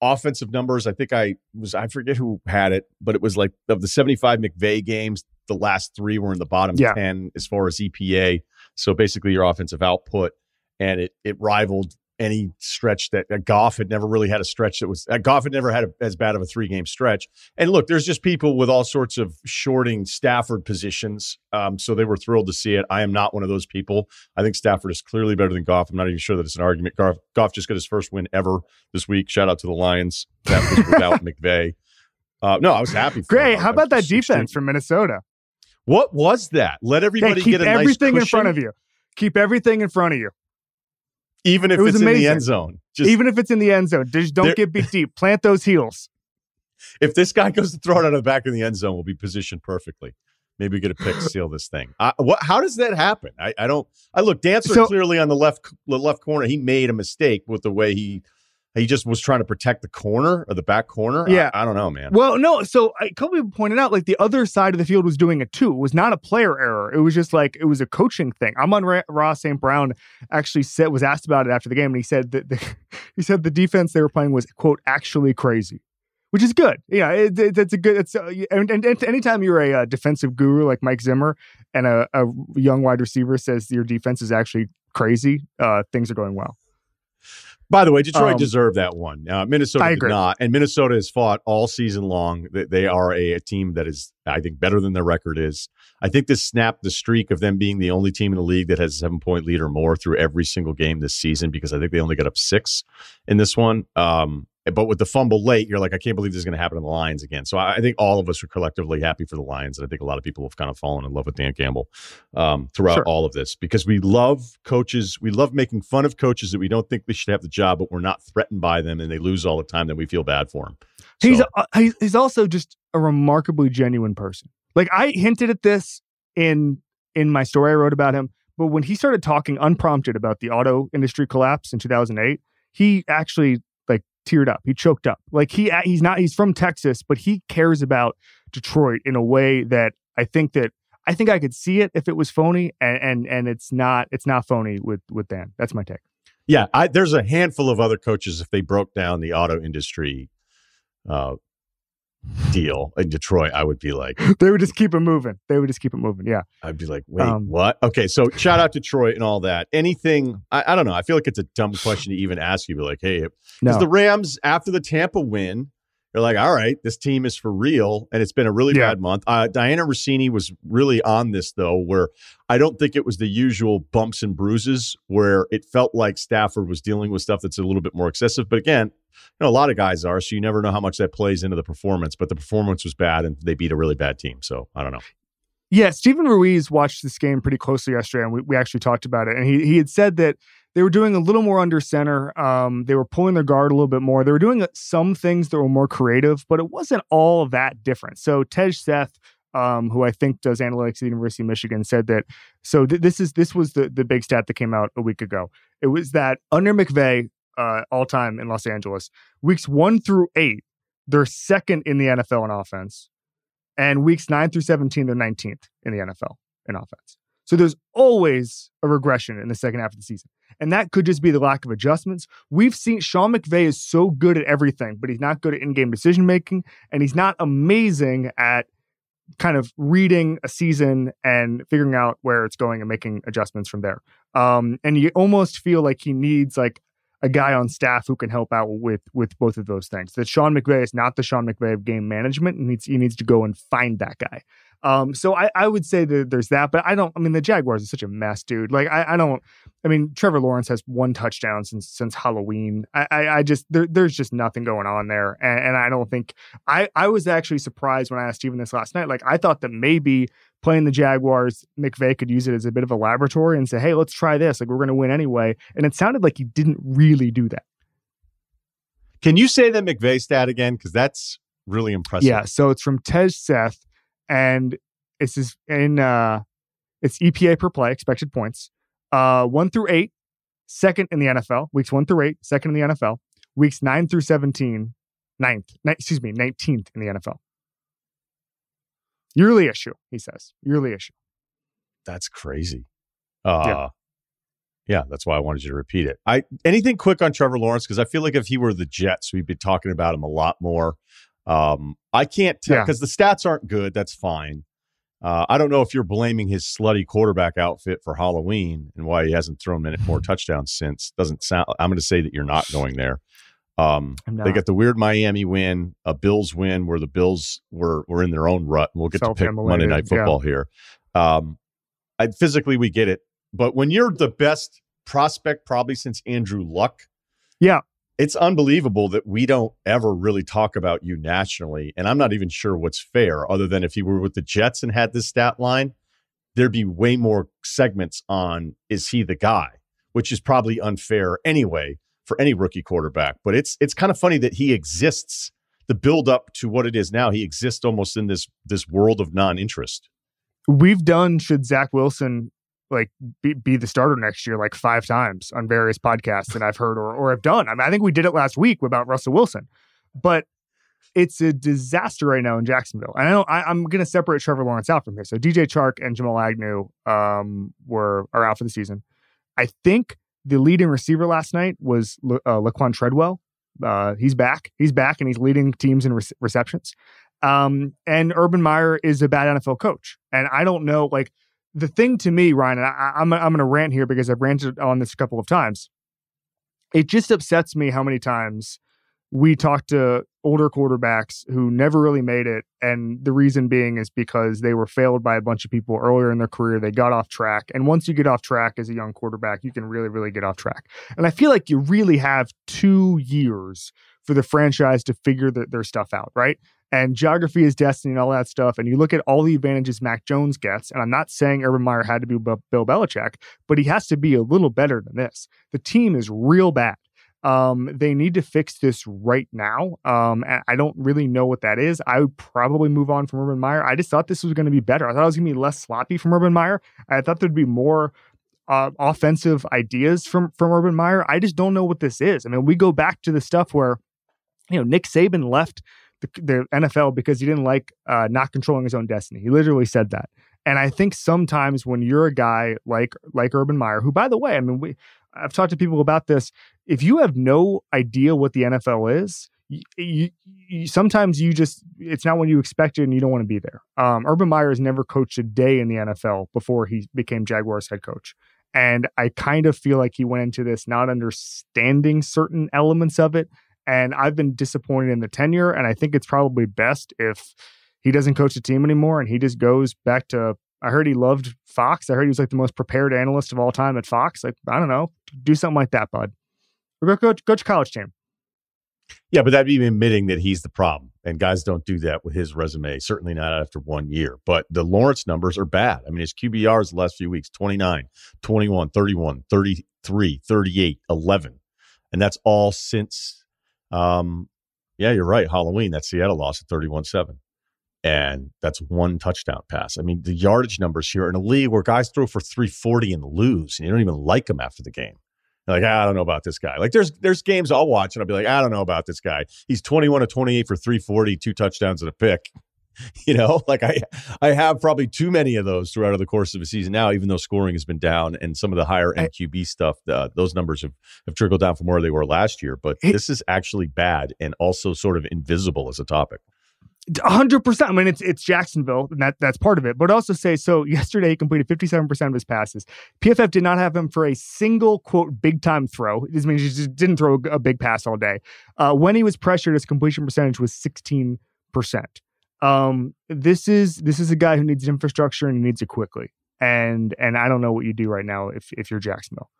A: offensive numbers, I think I was, I forget who had it, but it was like of the 75 McVay games, the last three were in the bottom yeah. 10 as far as EPA. So basically your offensive output. And it, it rivaled any stretch that uh, Goff had never really had a stretch that was uh, Goff had never had a, as bad of a three game stretch. And look, there's just people with all sorts of shorting Stafford positions, um, so they were thrilled to see it. I am not one of those people. I think Stafford is clearly better than Goff. I'm not even sure that it's an argument. Goff, Goff just got his first win ever this week. Shout out to the Lions. That was without McVay. Uh, no, I was happy.
B: Great. How about that defense from Minnesota?
A: What was that? Let everybody
B: keep
A: get a
B: everything
A: nice
B: in front of you. Keep everything in front of you
A: even if it it's amazing. in the end zone.
B: Just, even if it's in the end zone, just don't get beat deep. Plant those heels.
A: If this guy goes to throw it out of the back of the end zone, we'll be positioned perfectly. Maybe we get a pick, seal this thing. Uh, what? How does that happen? I, I don't. I look. Dancer so, clearly on the left, the left corner. He made a mistake with the way he he just was trying to protect the corner or the back corner.
B: Yeah,
A: I, I don't know, man.
B: Well, no. So a couple people pointed out like the other side of the field was doing it too. It was not a player error. It was just like it was a coaching thing. I'm Amon-Ra St. Brown actually said was asked about it after the game, and he said that the, he said the defense they were playing was quote actually crazy. Which is good, yeah. It, it, it's a good. It's uh, and, and, and, anytime you're a, uh, defensive guru like Mike Zimmer and a, a young wide receiver says your defense is actually crazy, uh, things are going well.
A: By the way, Detroit um, deserved that one. Uh, Minnesota did not, and Minnesota has fought all season long. They, they are a, a, team that is, I think, better than their record is. I think this snapped the streak of them being the only team in the league that has a seven point lead or more through every single game this season because I think they only got up six in this one. Um, but with the fumble late, you're like, I can't believe this is going to happen in the Lions again. So I, I, think all of us are collectively happy for the Lions, and I think a lot of people have kind of fallen in love with Dan Campbell um, throughout sure. all of this because we love coaches. We love making fun of coaches that we don't think they should have the job, but we're not threatened by them, and they lose all the time. Then we feel bad for them.
B: So, he's a, he's also just a remarkably genuine person. Like I hinted at this in in my story I wrote about him, but when he started talking unprompted about the auto industry collapse in 2008, he actually teared up. He choked up. Like he he's not he's from Texas, but he cares about Detroit in a way that I think that I think I could see it if it was phony, and and, and it's not it's not phony with with Dan. That's my take.
A: Yeah, I, there's a handful of other coaches if they broke down the auto industry uh, deal in Detroit, I would be like,
B: they would just keep it moving. They would just keep it moving. Yeah.
A: I'd be like, wait, um, what? Okay. So shout out Detroit and all that. Anything, I, I, don't know. I feel like it's a dumb question to even ask you, but like, hey, because no. the Rams, after the Tampa win, they're like, all right, this team is for real. And it's been a really yeah. bad month. Uh, Dianna Russini was really on this, though, where I don't think it was the usual bumps and bruises where it felt like Stafford was dealing with stuff that's a little bit more excessive. But again, you know, a lot of guys are, so you never know how much that plays into the performance. But the performance was bad, and they beat a really bad team. So I don't know.
B: Yeah, Steven Ruiz watched this game pretty closely yesterday, and we, we actually talked about it. And he he had said that they were doing a little more under center. Um, they were pulling their guard a little bit more. They were doing some things that were more creative, but it wasn't all that different. So Tej Seth, um, who I think does analytics at the University of Michigan, said that. So th- this is this was the the big stat that came out a week ago. It was that under McVay, uh, all time in Los Angeles. Weeks one through eight, they're second in the NFL in offense. And weeks nine through 17, they're 19th in the NFL in offense. So there's always a regression in the second half of the season. And that could just be the lack of adjustments. We've seen Sean McVay is so good at everything, but he's not good at in game decision making. And he's not amazing at kind of reading a season and figuring out where it's going and making adjustments from there. Um, and you almost feel like he needs like a guy on staff who can help out with with both of those things. That Sean McVay is not the Sean McVay of game management, and needs he needs to go and find that guy. Um, so I, I would say that there's that, but I don't. I mean, the Jaguars are such a mess, dude. Like I, I don't. I mean, Trevor Lawrence has one touchdown since since Halloween. I, I, I just there, there's just nothing going on there, and, and I don't think I I was actually surprised when I asked Steven this last night. Like I thought that maybe playing the Jaguars, McVay could use it as a bit of a laboratory and say, hey, let's try this. Like, we're going to win anyway. And it sounded like he didn't really do that.
A: Can you say the McVay stat again? Because that's really impressive.
B: Yeah. So it's from Tej Seth, and it's just in uh, it's EPA per play, expected points. Uh, one through eight, second in the NFL. Weeks one through eight, second in the NFL. Weeks nine through 17, ninth, ni- excuse me, 19th in the NFL. Yearly issue, he says. Yearly issue.
A: That's crazy. Uh, yeah. Yeah, that's why I wanted you to repeat it. I anything quick on Trevor Lawrence because I feel like if he were the Jets, we'd be talking about him a lot more. Um, I can't tell because yeah. the stats aren't good. That's fine. Uh, I don't know if you're blaming his slutty quarterback outfit for Halloween and why he hasn't thrown many more touchdowns since. Doesn't sound. I'm going to say that you're not going there. Um, they got the weird Miami win, a Bills win where the Bills were were in their own rut. And we'll get to pick Monday Night Football yeah. here. Um, I, physically, we get it, but when you're the best prospect probably since Andrew Luck,
B: yeah,
A: it's unbelievable that we don't ever really talk about you nationally. And I'm not even sure what's fair, other than if he were with the Jets and had this stat line, there'd be way more segments on is he the guy, which is probably unfair anyway for any rookie quarterback. But it's it's kind of funny that he exists. The build up to what it is now, he exists almost in this this world of non interest.
B: We've done should Zach Wilson like be, be the starter next year like five times on various podcasts that I've heard or or have done. I mean, I think we did it last week about Russell Wilson, but it's a disaster right now in Jacksonville. And I know I, am going to separate Trevor Lawrence out from here. So DJ Chark and Jamal Agnew um, were are out for the season. I think the leading receiver last night was uh, Laquan Treadwell. Uh, he's back. He's back, and he's leading teams in re- receptions. Um, and Urban Meyer is a bad NFL coach. And I don't know, like the thing to me, Ryen, and I, I'm I'm going to rant here because I've ranted on this a couple of times. It just upsets me how many times we talk to older quarterbacks who never really made it. And the reason being is because they were failed by a bunch of people earlier in their career. They got off track. And once you get off track as a young quarterback, you can really, really get off track. And I feel like you really have two years for the franchise to figure the, their stuff out, right? And geography is destiny and all that stuff. And you look at all the advantages Mac Jones gets. And I'm not saying Urban Meyer had to be Bill Belichick, but he has to be a little better than this. The team is real bad. Um, they need to fix this right now. Um, I don't really know what that is. I would probably move on from Urban Meyer. I just thought this was going to be better. I thought it was going to be less sloppy from Urban Meyer. I thought there'd be more uh, offensive ideas from from Urban Meyer. I just don't know what this is. I mean, we go back to the stuff where you know Nick Saban left the, the NFL because he didn't like uh, not controlling his own destiny. He literally said that. And I think sometimes when you're a guy like like Urban Meyer, who by the way, I mean, we I've talked to people about this. If you have no idea what the NFL is, you, you, you, sometimes you just it's not what you expected and you don't want to be there. Um, Urban Meyer has never coached a day in the NFL before he became Jaguars head coach. And I kind of feel like he went into this not understanding certain elements of it. And I've been disappointed in the tenure. And I think it's probably best if he doesn't coach the team anymore and he just goes back to I heard he loved Fox. I heard he was like the most prepared analyst of all time at Fox. Like, I don't know, do something like that, bud. Or go coach, coach college team.
A: Yeah, but that'd be admitting that he's the problem. And guys don't do that with his resume, certainly not after one year. But the Lawrence numbers are bad. I mean, his QBRs the last few weeks 29, 21, 31, 33, 38, 11. And that's all since, um, yeah, you're right. Halloween, that Seattle loss at 31 7 and that's one touchdown pass. I mean, the yardage numbers here in a league where guys throw for 340 and lose, and you don't even like them after the game. Like, I don't know about this guy. Like, there's there's games I'll watch and I'll be like, I don't know about this guy. He's 21 to 28 for 340, two touchdowns and a pick. You know, like I I have probably too many of those throughout the course of a season now, even though scoring has been down and some of the higher MQB stuff, uh, those numbers have, have trickled down from where they were last year. But this is actually bad and also sort of invisible as a topic
B: hundred percent. I mean, it's it's Jacksonville, and that that's part of it. But also say so. Yesterday, he completed fifty seven percent of his passes. PFF did not have him for a single quote big time throw. This means he just didn't throw a big pass all day. Uh, when he was pressured, his completion percentage was sixteen percent. Um, this is this is a guy who needs infrastructure and he needs it quickly. And and I don't know what you do right now if if you're Jacksonville.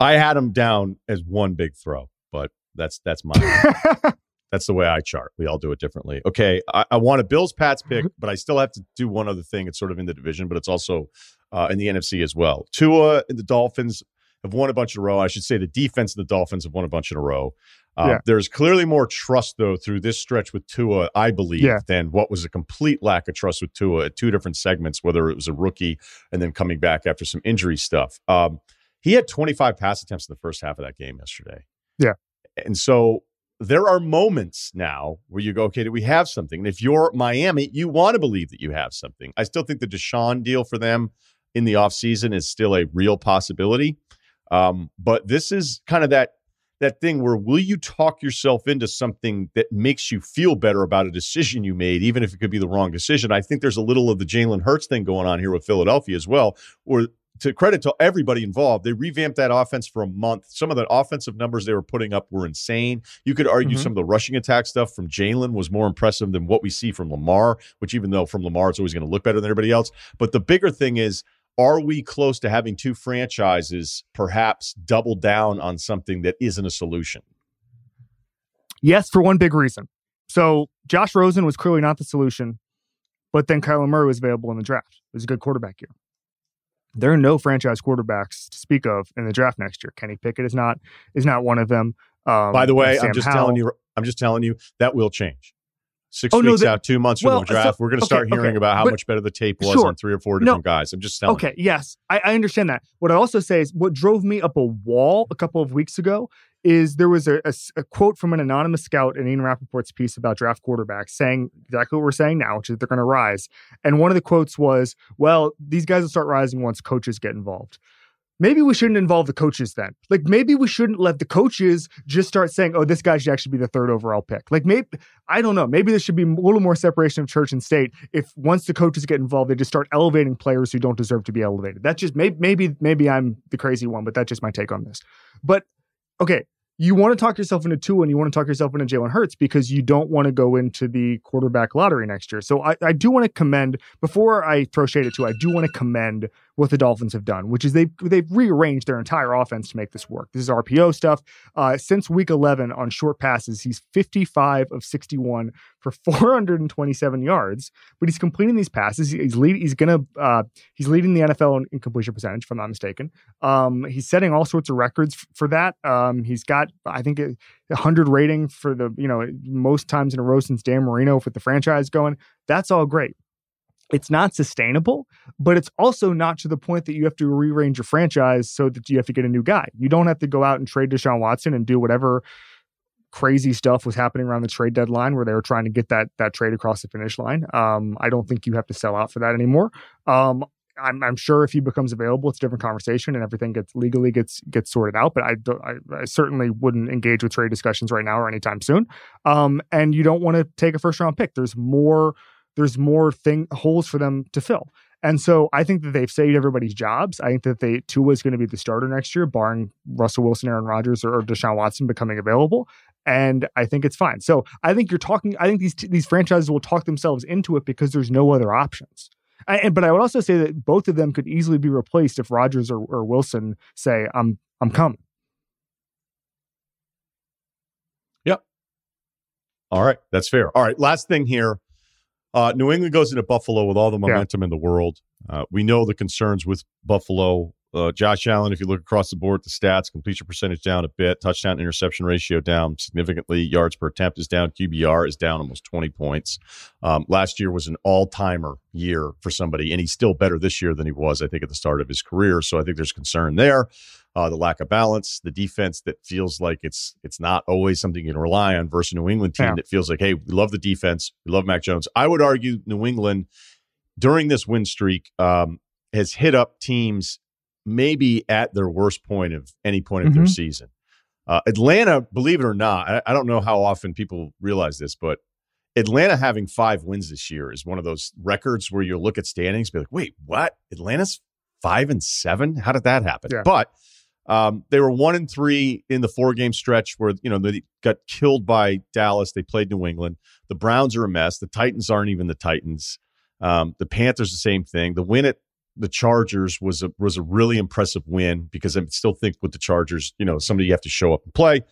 A: I had him down as one big throw, but that's that's my That's the way I chart. We all do it differently. Okay, I, I want a Bills Pats pick, but I still have to do one other thing. It's sort of in the division, but it's also uh, in the NFC as well. Tua and the Dolphins have won a bunch in a row. I should say the defense of the Dolphins have won a bunch in a row. Uh, yeah. There's clearly more trust, though, through this stretch with Tua, I believe, yeah. than what was a complete lack of trust with Tua at two different segments, whether it was a rookie and then coming back after some injury stuff. Um, he had 25 pass attempts in the first half of that game yesterday.
B: Yeah.
A: And so there are moments now where you go, okay, do we have something? And if you're Miami, you want to believe that you have something. I still think the Deshaun deal for them in the offseason is still a real possibility. Um, but this is kind of that that thing where will you talk yourself into something that makes you feel better about a decision you made, even if it could be the wrong decision? I think there's a little of the Jalen Hurts thing going on here with Philadelphia as well, where to credit to everybody involved, they revamped that offense for a month. Some of the offensive numbers they were putting up were insane. You could argue mm-hmm. some of the rushing attack stuff from Jalen was more impressive than what we see from Lamar, which even though from Lamar it's always going to look better than everybody else. But the bigger thing is, are we close to having two franchises perhaps double down on something that isn't a solution?
B: Yes, for one big reason. So Josh Rosen was clearly not the solution, but then Kyler Murray was available in the draft. It was a good quarterback year there are no franchise quarterbacks to speak of in the draft next year. Kenny Pickett is not is not one of them.
A: Um, By the way, I'm just Howell. telling you, I'm just telling you that will change. Six oh, weeks no, out, two months well, from the draft, so, we're going to start hearing okay. about how but, much better the tape was sure. on three or four different no, guys. I'm just telling.
B: Okay,
A: you.
B: yes, I, I understand that. What I also say is, what drove me up a wall a couple of weeks ago is there was a, a, a, quote from an anonymous scout in Ian Rapoport's piece about draft quarterbacks saying exactly what we're saying now, which is they're going to rise. And one of the quotes was, well, these guys will start rising once coaches get involved. Maybe we shouldn't involve the coaches then. Like maybe we shouldn't let the coaches just start saying, "Oh, this guy should actually be the third overall pick." Like maybe I don't know. Maybe there should be a little more separation of church and state. If once the coaches get involved, they just start elevating players who don't deserve to be elevated. That's just maybe maybe maybe I'm the crazy one, but that's just my take on this. But okay, you want to talk yourself into two and you want to talk yourself into Jalen Hurts because you don't want to go into the quarterback lottery next year. So I, I do want to commend, before I throw shade at Tua, I do want to commend what the Dolphins have done, which is they've they've rearranged their entire offense to make this work. This is RPO stuff. Uh, since week 11 on short passes, he's 55 of 61 for 427 yards, but he's completing these passes. He's lead, he's gonna uh, he's leading the NFL in, in, completion percentage, if I'm not mistaken. Um, he's setting all sorts of records f- for that. Um, he's got I think a 100 rating for the you know most times in a row since Dan Marino with the franchise going. That's all great it's not sustainable, but it's also not to the point that you have to rearrange your franchise so that you have to get a new guy. You don't have to go out and trade Deshaun Watson and do whatever crazy stuff was happening around the trade deadline where they were trying to get that that trade across the finish line. Um, I don't think you have to sell out for that anymore. Um, I'm, I'm, sure if he becomes available, it's a different conversation and everything gets legally gets gets sorted out. But I, I, I certainly wouldn't engage with trade discussions right now or anytime soon. Um, and you don't want to take a first round pick. There's more there's more thing holes for them to fill. And so I think that they've saved everybody's jobs. I think that they Tua is going to be the starter next year, barring Russell Wilson, Aaron Rodgers, or, or Deshaun Watson becoming available. And I think it's fine. So I think you're talking. I think these these franchises will talk themselves into it because there's no other options. and, but I would also say that both of them could easily be replaced if Rodgers or, or Wilson say, "I'm I'm coming."
A: Yep. All right, that's fair. All right, last thing here. Uh, New England goes into Buffalo with all the momentum yeah. in the world. Uh, we know the concerns with Buffalo. Uh, Josh Allen, if you look across the board, the stats, completion percentage down a bit, touchdown interception ratio down significantly, yards per attempt is down, QBR is down almost 20 points. Um, last year was an all timer year for somebody, and he's still better this year than he was, I think, at the start of his career. So I think there's concern there uh, the lack of balance, the defense that feels like it's it's not always something you can rely on versus a New England team yeah. that feels like, hey, we love the defense, we love Mac Jones. I would argue New England during this win streak um, has hit up teams maybe at their worst point of any point of mm-hmm. their season. Uh, Atlanta, believe it or not, I, I don't know how often people realize this, but Atlanta having five wins this year is one of those records where you look at standings, be like, wait, what? Atlanta's five and seven? How did that happen? Yeah. But um, they were one and three in the four game stretch where you know they got killed by Dallas. They played New England. The Browns are a mess. The Titans aren't even the Titans. Um, the Panthers the same thing. The win at the Chargers was a was a really impressive win because I still think with the Chargers, you know, somebody you have to show up and play.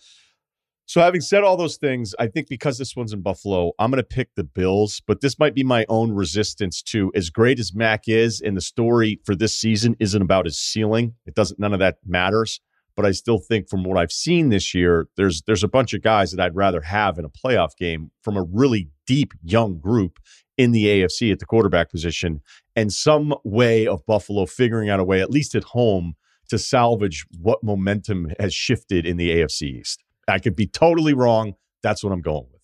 A: So, having said all those things, I think because this one's in Buffalo, I'm going to pick the Bills. But this might be my own resistance to as great as Mac is, and the story for this season isn't about his ceiling. It doesn't. None of that matters. But I still think, from what I've seen this year, there's there's a bunch of guys that I'd rather have in a playoff game from a really deep young group in the AFC at the quarterback position, and some way of Buffalo figuring out a way, at least at home, to salvage what momentum has shifted in the AFC East. I could be totally wrong. That's what I'm going with.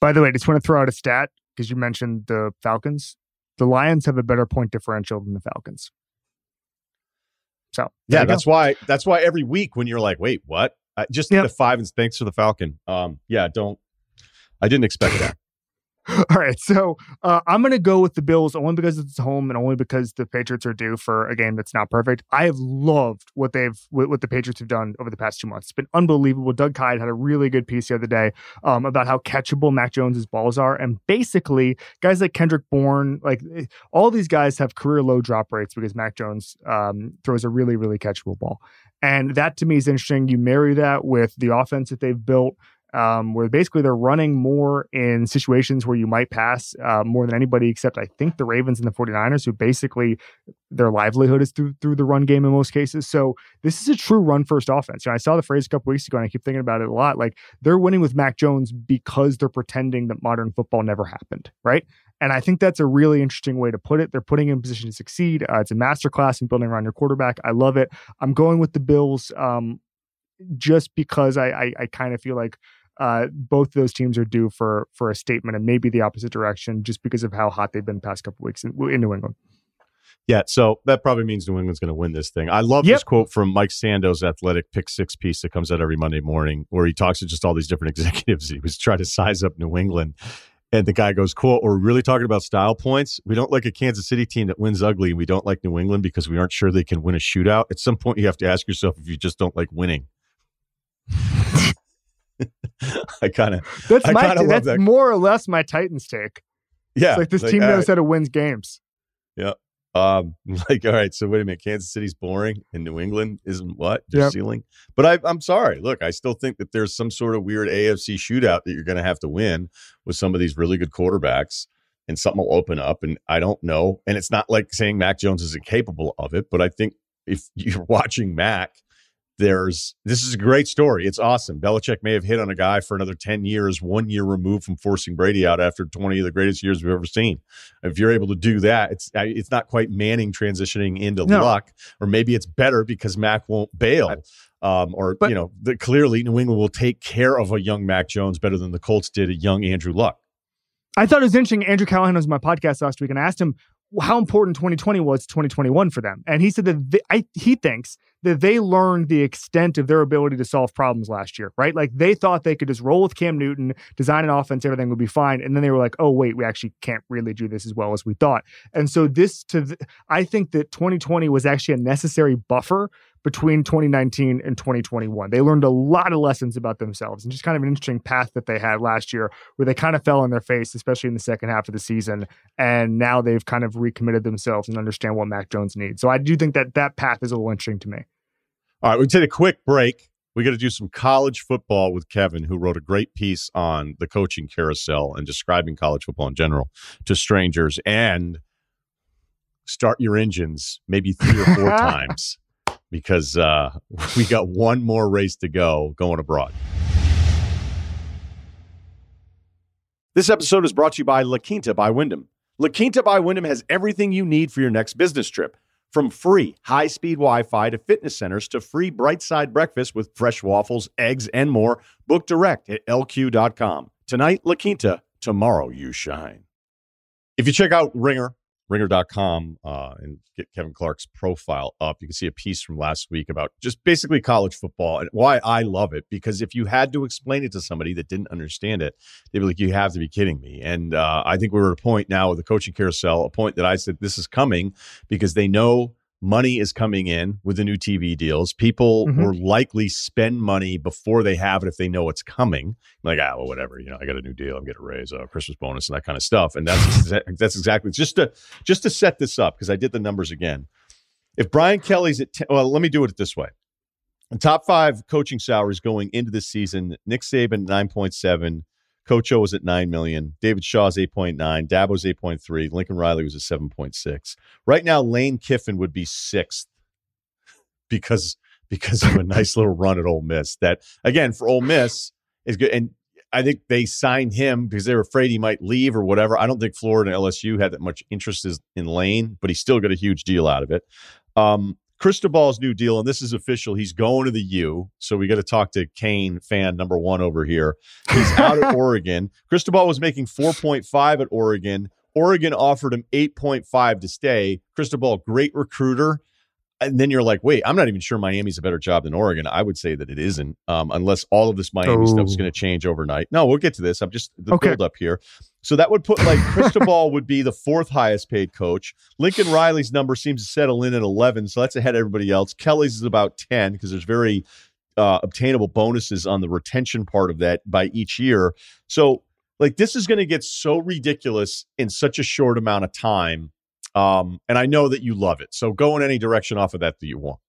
B: By the way, I just want to throw out a stat because you mentioned the Falcons. The Lions have a better point differential than the Falcons. So
A: yeah, that's go. why that's why every week when you're like, wait, what? Uh, just yep. the five and thanks for the Falcon. Um, yeah, don't. I didn't expect that.
B: All right, so uh, I'm going to go with the Bills only because it's home and only because the Patriots are due for a game that's not perfect. I have loved what they've what, the Patriots have done over the past two months. It's been unbelievable. Doug Kyed had a really good piece the other day um, about how catchable Mac Jones's balls are, and basically guys like Kendrick Bourne, like eh, all these guys have career low drop rates because Mac Jones um, throws a really really catchable ball. And that to me is interesting. You marry that with the offense that they've built um, where basically they're running more in situations where you might pass uh, more than anybody except I think the Ravens and the 49ers, who basically their livelihood is through through the run game in most cases. So this is a true run first offense. And I saw the phrase a couple weeks ago and I keep thinking about it a lot. Like they're winning with Mac Jones because they're pretending that modern football never happened, right? And I think that's a really interesting way to put it. They're putting in position to succeed. Uh, it's a masterclass in building around your quarterback. I love it. I'm going with the Bills um, just because I, I, I kind of feel like uh, both those teams are due for for a statement and maybe the opposite direction just because of how hot they've been the past couple weeks in, in, New England.
A: Yeah, so that probably means New England's going to win this thing. I love yep. this quote from Mike Sando's athletic pick six piece that comes out every Monday morning, where he talks to just all these different executives. He was trying to size up New England. And the guy goes, quote, we're really talking about style points. We don't like a Kansas City team that wins ugly. We don't like New England because we aren't sure they can win a shootout. At some point, you have to ask yourself if you just don't like winning. I kind of
B: that's
A: I
B: my that's that. more or less my Titans take.
A: Yeah,
B: it's like this like, team knows right. how to win games.
A: Yeah. Um, like, all right, so wait a minute. Kansas City's boring and New England isn't what? Their yep. ceiling. But I, I'm sorry. Look, I still think that there's some sort of weird AFC shootout that you're going to have to win with some of these really good quarterbacks and something will open up. And I don't know. And it's not like saying Mac Jones is incapable of it, but I think if you're watching Mac there's this is a great story. It's awesome. Belichick may have hit on a guy for another 10 years, one year removed from forcing Brady out after 20 of the greatest years we've ever seen. If you're able to do that, it's it's not quite Manning transitioning into no. luck, or maybe it's better because Mac won't bail. Um, or but, you know, the, clearly New England will take care of a young Mac Jones better than the Colts did a young Andrew Luck.
B: I thought it was interesting. Andrew Callahan was on my podcast last week, and I asked him how important 2020 was to 2021 for them. And he said that they, I, he thinks that they learned the extent of their ability to solve problems last year, right? Like they thought they could just roll with Cam Newton, design an offense, everything would be fine. And then they were like, oh, wait, we actually can't really do this as well as we thought. And so this to, th- I think that 2020 was actually a necessary buffer between 2019 and 2021. They learned a lot of lessons about themselves and just kind of an interesting path that they had last year where they kind of fell on their face, especially in the second half of the season. And now they've kind of recommitted themselves and understand what Mac Jones needs. So I do think that that path is a little interesting to me.
A: All right, we take a quick break. We got to do some college football with Kevin, who wrote a great piece on the coaching carousel and describing college football in general to strangers and start your engines maybe three or four times because uh, we got one more race to go going abroad. This episode is brought to you by La Quinta by Wyndham. La Quinta by Wyndham has everything you need for your next business trip. From free high speed Wi Fi to fitness centers to free bright side breakfast with fresh waffles, eggs, and more, book direct at lq.com. Tonight, La Quinta, tomorrow, you shine. If you check out Ringer, ringer.com uh, and get Kevin Clark's profile up, you can see a piece from last week about just basically college football and why I love it. Because if you had to explain it to somebody that didn't understand it, they'd be like, you have to be kidding me. And uh, I think we're at a point now with the coaching carousel, a point that I said this is coming because they know money is coming in with the new TV deals. People mm-hmm. will likely spend money before they have it if they know it's coming. Like, ah, well, whatever. You know, I got a new deal. I'm getting a raise, a Christmas bonus, and that kind of stuff. And that's that's exactly just to just to set this up because I did the numbers again. If Brian Kelly's at 10, well, let me do it this way. The top five coaching salaries going into the season: Nick Saban nine point seven. Coach O was at 9 million. David Shaw's 8.9. Dabo's 8.3. Lincoln Riley was at 7.6. Right now, Lane Kiffin would be sixth because because of a nice little run at Ole Miss. That again for Ole Miss is good. And I think they signed him because they were afraid he might leave or whatever. I don't think Florida and LSU had that much interest in Lane, but he still got a huge deal out of it. Um, Cristobal's new deal, and this is official. He's going to the U. So we got to talk to Cane fan number one over here. He's out at Oregon. Cristobal was making 4.5 at Oregon. Oregon offered him 8.5 to stay. Cristobal, great recruiter. And then you're like, wait, I'm not even sure Miami's a better job than Oregon. I would say that it isn't, um, unless all of this Miami oh. stuff is going to change overnight. No, we'll get to this. I'm just the okay. build up here. So that would put like Cristobal would be the fourth highest paid coach. Lincoln Riley's number seems to settle in at 11, so that's ahead of everybody else. Kelly's is about 10 because there's very uh, obtainable bonuses on the retention part of that by each year. So like this is going to get so ridiculous in such a short amount of time um, and I know that you love it. So go in any direction off of that that you want.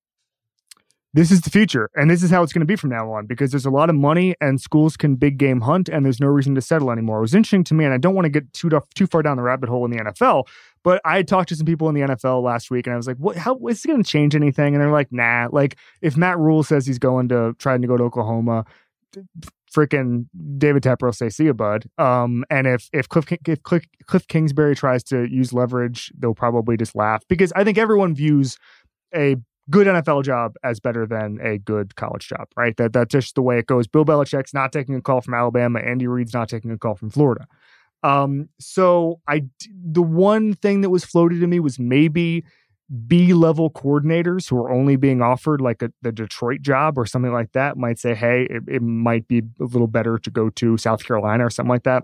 B: This is the future, and this is how it's going to be from now on because there's a lot of money and schools can big game hunt, and there's no reason to settle anymore. It was interesting to me, and I don't want to get too too far down the rabbit hole in the NFL, but I talked to some people in the NFL last week, and I was like, "What? How is it going to change anything?" And they're like, "Nah." Like if Matt Rhule says he's going to trying to go to Oklahoma, freaking David Tepper will say, "See you, bud." Um, and if if Cliff if Cliff, Cliff Kingsbury tries to use leverage, they'll probably just laugh because I think everyone views a good NFL job as better than a good college job, right? That that's just the way it goes. Bill Belichick's not taking a call from Alabama. Andy Reid's not taking a call from Florida. Um, so I the one thing that was floated to me was maybe B level coordinators who are only being offered like a, the Detroit job or something like that might say, hey, it, it might be a little better to go to South Carolina or something like that.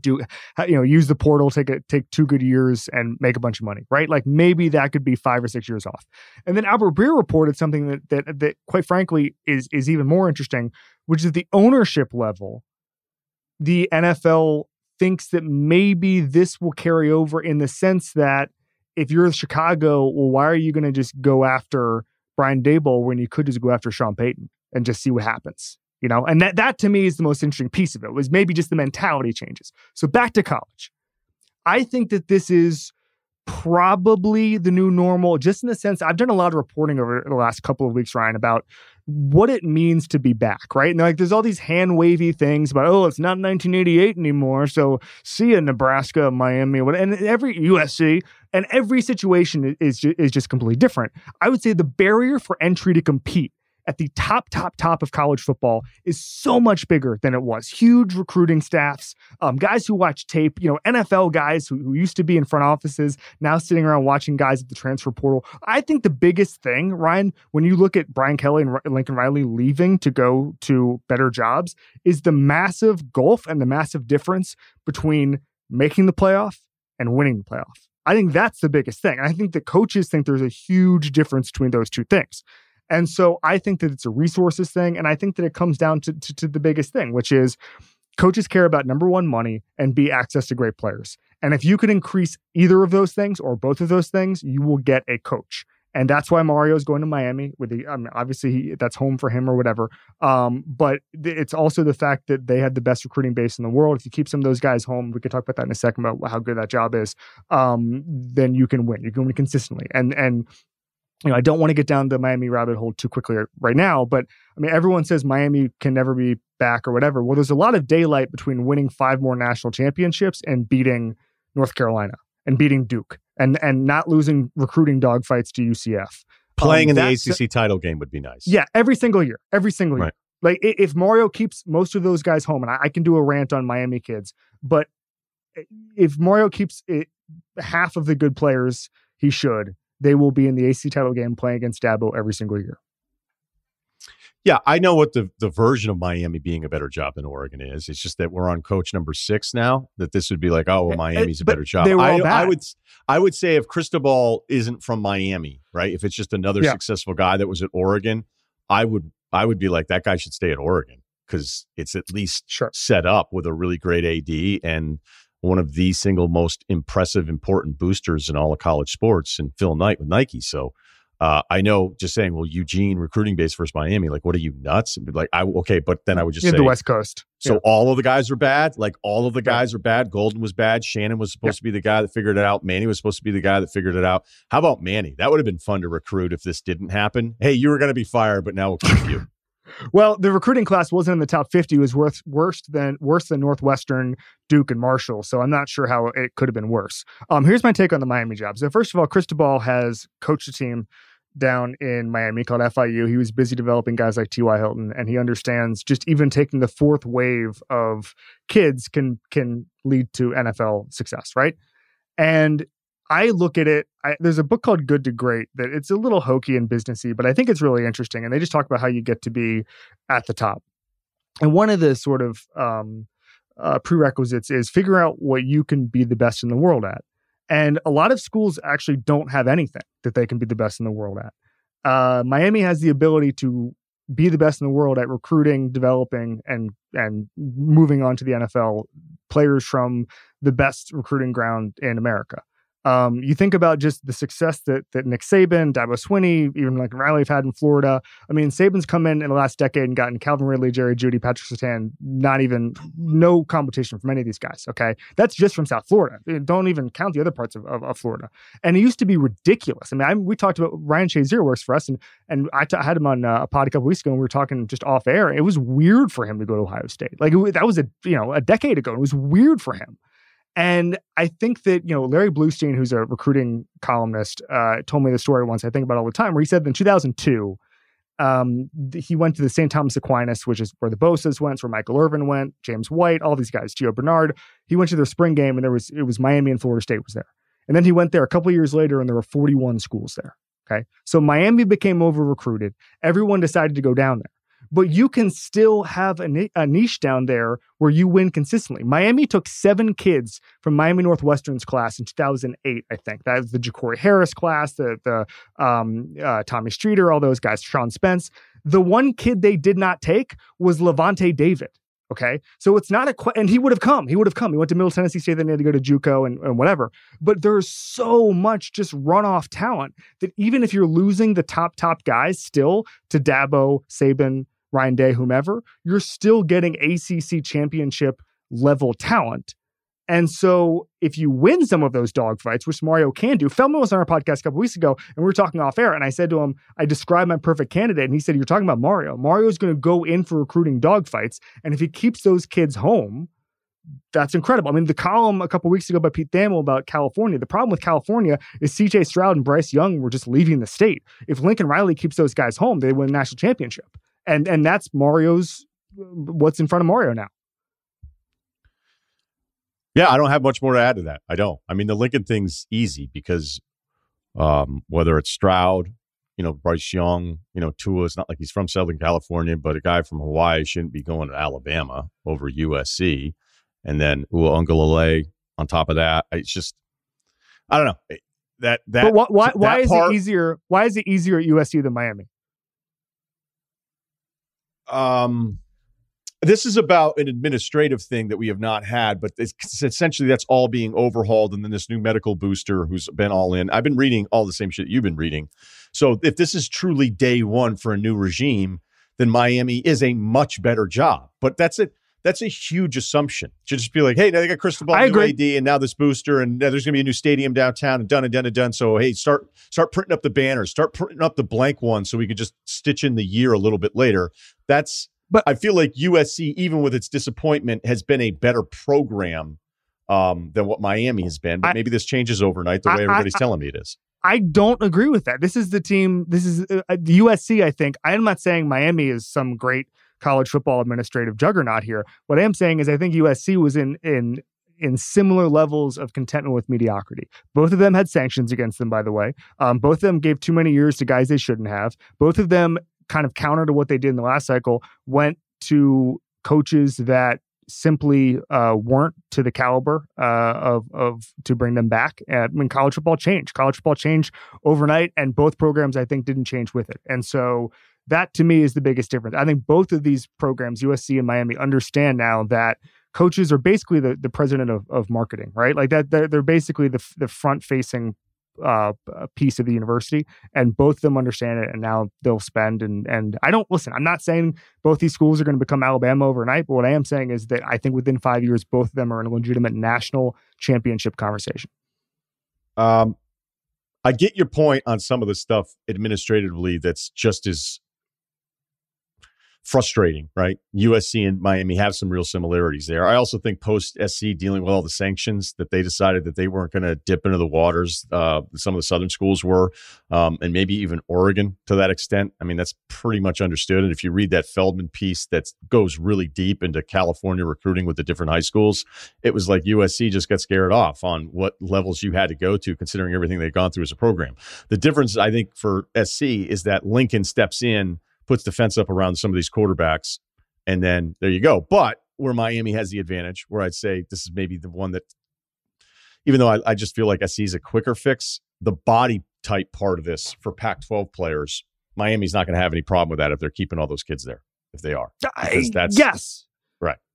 B: Do you know use the portal, take a, take two good years and make a bunch of money, right? Like maybe that could be five or six years off. And then Albert Breer reported something that that that quite frankly is is even more interesting, which is the ownership level. The NFL thinks that maybe this will carry over in the sense that if you're Chicago, well, why are you going to just go after Brian Daboll when you could just go after Sean Payton and just see what happens? You know, and that that to me is the most interesting piece of it was maybe just the mentality changes. So back to college. I think that this is probably the new normal, just in the sense I've done a lot of reporting over the last couple of weeks, Ryen, about what it means to be back, right? And like there's all these hand wavy things about, oh, it's not 1988 anymore. So see you, Nebraska, Miami, and every USC, and every situation is, is just completely different. I would say the barrier for entry to compete at the top, top, top of college football is so much bigger than it was. Huge recruiting staffs, um, guys who watch tape, you know, NFL guys who, who used to be in front offices, now sitting around watching guys at the transfer portal. I think the biggest thing, Ryen, when you look at Brian Kelly and Lincoln Riley leaving to go to better jobs, is the massive gulf and the massive difference between making the playoff and winning the playoff. I think that's the biggest thing. I think the coaches think there's a huge difference between those two things. And so I think that it's a resources thing. And I think that it comes down to, to, to the biggest thing, which is coaches care about number one, money, and B, access to great players. And if you can increase either of those things or both of those things, you will get a coach. And that's why Mario is going to Miami. With the, I mean, obviously he, that's home for him or whatever. Um, but th- it's also the fact that they had the best recruiting base in the world. If you keep some of those guys home, we could talk about that in a second about how good that job is. Um, then you can win. You can win consistently. And and you know, I don't want to get down the Miami rabbit hole too quickly right now, but I mean, everyone says Miami can never be back or whatever. Well, there's a lot of daylight between winning five more national championships and beating North Carolina and beating Duke and and not losing recruiting dogfights to UCF.
A: Playing um, in the ACC title game would be nice.
B: Yeah, every single year, every single right. year. Like if Mario keeps most of those guys home, and I, I can do a rant on Miami kids, but if Mario keeps it, half of the good players, he should they will be in the AC title game playing against Dabo every single year.
A: Yeah, I know what the, the version of Miami being a better job than Oregon is. It's just that we're on coach number six now. That this would be like, oh, well, eh, eh, Miami's a better job. They were I, I, would I would say if Cristobal isn't from Miami, right? If it's just another yeah. successful guy that was at Oregon, I would I would be like that guy should stay at Oregon because it's at least sure. set up with a really great AD and one of the single most impressive, important boosters in all of college sports, and Phil Knight with Nike. So uh, I know just saying, well, Eugene recruiting base versus Miami, like, what are you nuts? Like, I okay, but then I would just
B: in
A: say
B: the West Coast.
A: So yeah. all of the guys are bad. Like all of the guys yeah. are bad. Golden was bad. Shannon was supposed yeah. to be the guy that figured it out. Manny was supposed to be the guy that figured it out. How about Manny? That would have been fun to recruit if this didn't happen. Hey, you were going to be fired, but now we'll keep you.
B: Well, the recruiting class wasn't in the top 50. It was worth worse than worse than Northwestern, Duke, and Marshall. So I'm not sure how it could have been worse. Um, here's my take on the Miami job. So first of all, Cristobal has coached a team down in Miami called FIU. He was busy developing guys like T.Y. Hilton, and he understands just even taking the fourth wave of kids can can lead to NFL success, right? And I look at it. I, there's a book called Good to Great that it's a little hokey and businessy, but I think it's really interesting. And they just talk about how you get to be at the top. And one of the sort of um, uh, prerequisites is figure out what you can be the best in the world at. And a lot of schools actually don't have anything that they can be the best in the world at. Uh, Miami has the ability to be the best in the world at recruiting, developing, and and moving on to the NFL players from the best recruiting ground in America. Um, you think about just the success that that Nick Saban, Dabo Swinney, even like Riley have had in Florida. I mean, Saban's come in in the last decade and gotten Calvin Ridley, Jerry Jeudy, Patrick Surtain, not even no competition from any of these guys. Okay, that's just from South Florida. Don't even count the other parts of, of, of Florida. And it used to be ridiculous. I mean, I, we talked about Ryan Shazier works for us, and and I, t- I had him on uh, a pod a couple weeks ago, and we were talking just off air. It was weird for him to go to Ohio State. Like it, that was a you know a decade ago. It was weird for him. And I think that, you know, Larry Blustein, who's a recruiting columnist, uh, told me the story once I think about all the time, where he said in 2002, um, he went to the St. Thomas Aquinas, which is where the Bosa's went, where Michael Irvin went, James White, all these guys, Gio Bernard. He went to their spring game and there was, it was Miami and Florida State was there. And then he went there a couple years later and there were 41 schools there. Okay. So Miami became over recruited. Everyone decided to go down there but you can still have a, a, niche down there where you win consistently. Miami took seven kids from Miami Northwestern's class in 2008, I think. That was the Jacory Harris class, the the um, uh, Tommy Streeter, all those guys, Sean Spence. The one kid they did not take was Lavonte David. Okay. So it's not a, que- and he would have come. He would have come. He went to Middle Tennessee State, then he had to go to Juco and, and whatever. But there's so much just runoff talent that even if you're losing the top, top guys still to Dabo, Saban, Ryan Day, whomever, you're still getting ACC championship level talent. And so if you win some of those dogfights, which Mario can do, Feldman was on our podcast a couple weeks ago and we were talking off air. And I said to him, I described my perfect candidate. And he said, You're talking about Mario. Mario's going to go in for recruiting dogfights. And if he keeps those kids home, that's incredible. I mean, the column a couple weeks ago by Pete Thamel about California. The problem with California is CJ Stroud and Bryce Young were just leaving the state. If Lincoln Riley keeps those guys home, they win a national championship and and that's Mario's what's in front of Mario now.
A: Yeah, I don't have much more to add to that. I don't. I mean, the Lincoln thing's easy because um, whether it's Stroud, you know, Bryce Young, you know, Tua, it's not like he's from Southern California, but a guy from Hawaii shouldn't be going to Alabama over USC. And then Uiagalelei on top of that. It's just, I don't know. That, that,
B: but why, why, why is part, it easier? Why is it easier at USC than Miami?
A: Um, this is about an administrative thing that we have not had, but it's essentially that's all being overhauled. And then this new medical booster who's been all in. I've been reading all the same shit you've been reading. So if this is truly day one for a new regime, then Miami is a much better job. But that's it that's a huge assumption. To just be like, hey, now they got Cristobal, I agree. AD, and now this booster, and there's going to be a new stadium downtown, and done and done and done. So hey, start start printing up the banners, start printing up the blank ones, so we could just stitch in the year a little bit later. That's. But I feel like USC, even with its disappointment, has been a better program um, than what Miami has been. But I, maybe this changes overnight the way I, everybody's I, telling me it is.
B: I don't agree with that. This is the team. This is uh, the USC. I think I'm not saying Miami is some great college football administrative juggernaut here. What I am saying is I think USC was in in in similar levels of contentment with mediocrity. Both of them had sanctions against them, by the way. Um, both of them gave too many years to guys they shouldn't have. Both of them kind of counter to what they did in the last cycle, went to coaches that simply uh, weren't to the caliber uh, of of to bring them back. I mean, college football changed. College football changed overnight, and both programs I think didn't change with it. And so that to me is the biggest difference. I think both of these programs, USC and Miami, understand now that coaches are basically the, the president of, of marketing, right? Like that they're, they're basically the, the front facing uh, piece of the university, and both of them understand it, and now they'll spend. and And I don't listen. I'm not saying both these schools are going to become Alabama overnight, but what I am saying is that I think within five years, both of them are in a legitimate national championship conversation.
A: Um, I get your point on some of the stuff administratively that's just as frustrating, right? USC and Miami have some real similarities there. I also think post SC dealing with all the sanctions that they decided that they weren't going to dip into the waters. Uh, some of the Southern schools were, um, and maybe even Oregon to that extent. I mean, that's pretty much understood. And if you read that Feldman piece that goes really deep into California recruiting with the different high schools, it was like USC just got scared off on what levels you had to go to, considering everything they've gone through as a program. The difference, I think, for SC is that Lincoln steps in puts the fence up around some of these quarterbacks, and then there you go. But where Miami has the advantage, where I'd say this is maybe the one that, even though I, I just feel like I see as a quicker fix, the body type part of this for Pac 12 players, Miami's not going to have any problem with that if they're keeping all those kids there, if they are.
B: Because that's, yes.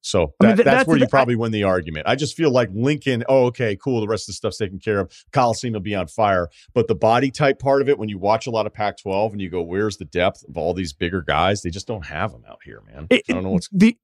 A: So that, I mean, th- that's, that's, where you probably win the argument. I just feel like Lincoln, oh, okay, cool. The rest of the stuff's taken care of. Coliseum will be on fire. But the body type part of it, when you watch a lot of Pac 12 and you go, where's the depth of all these bigger guys? They just don't have them out here, man. It, I don't know what's.
B: The,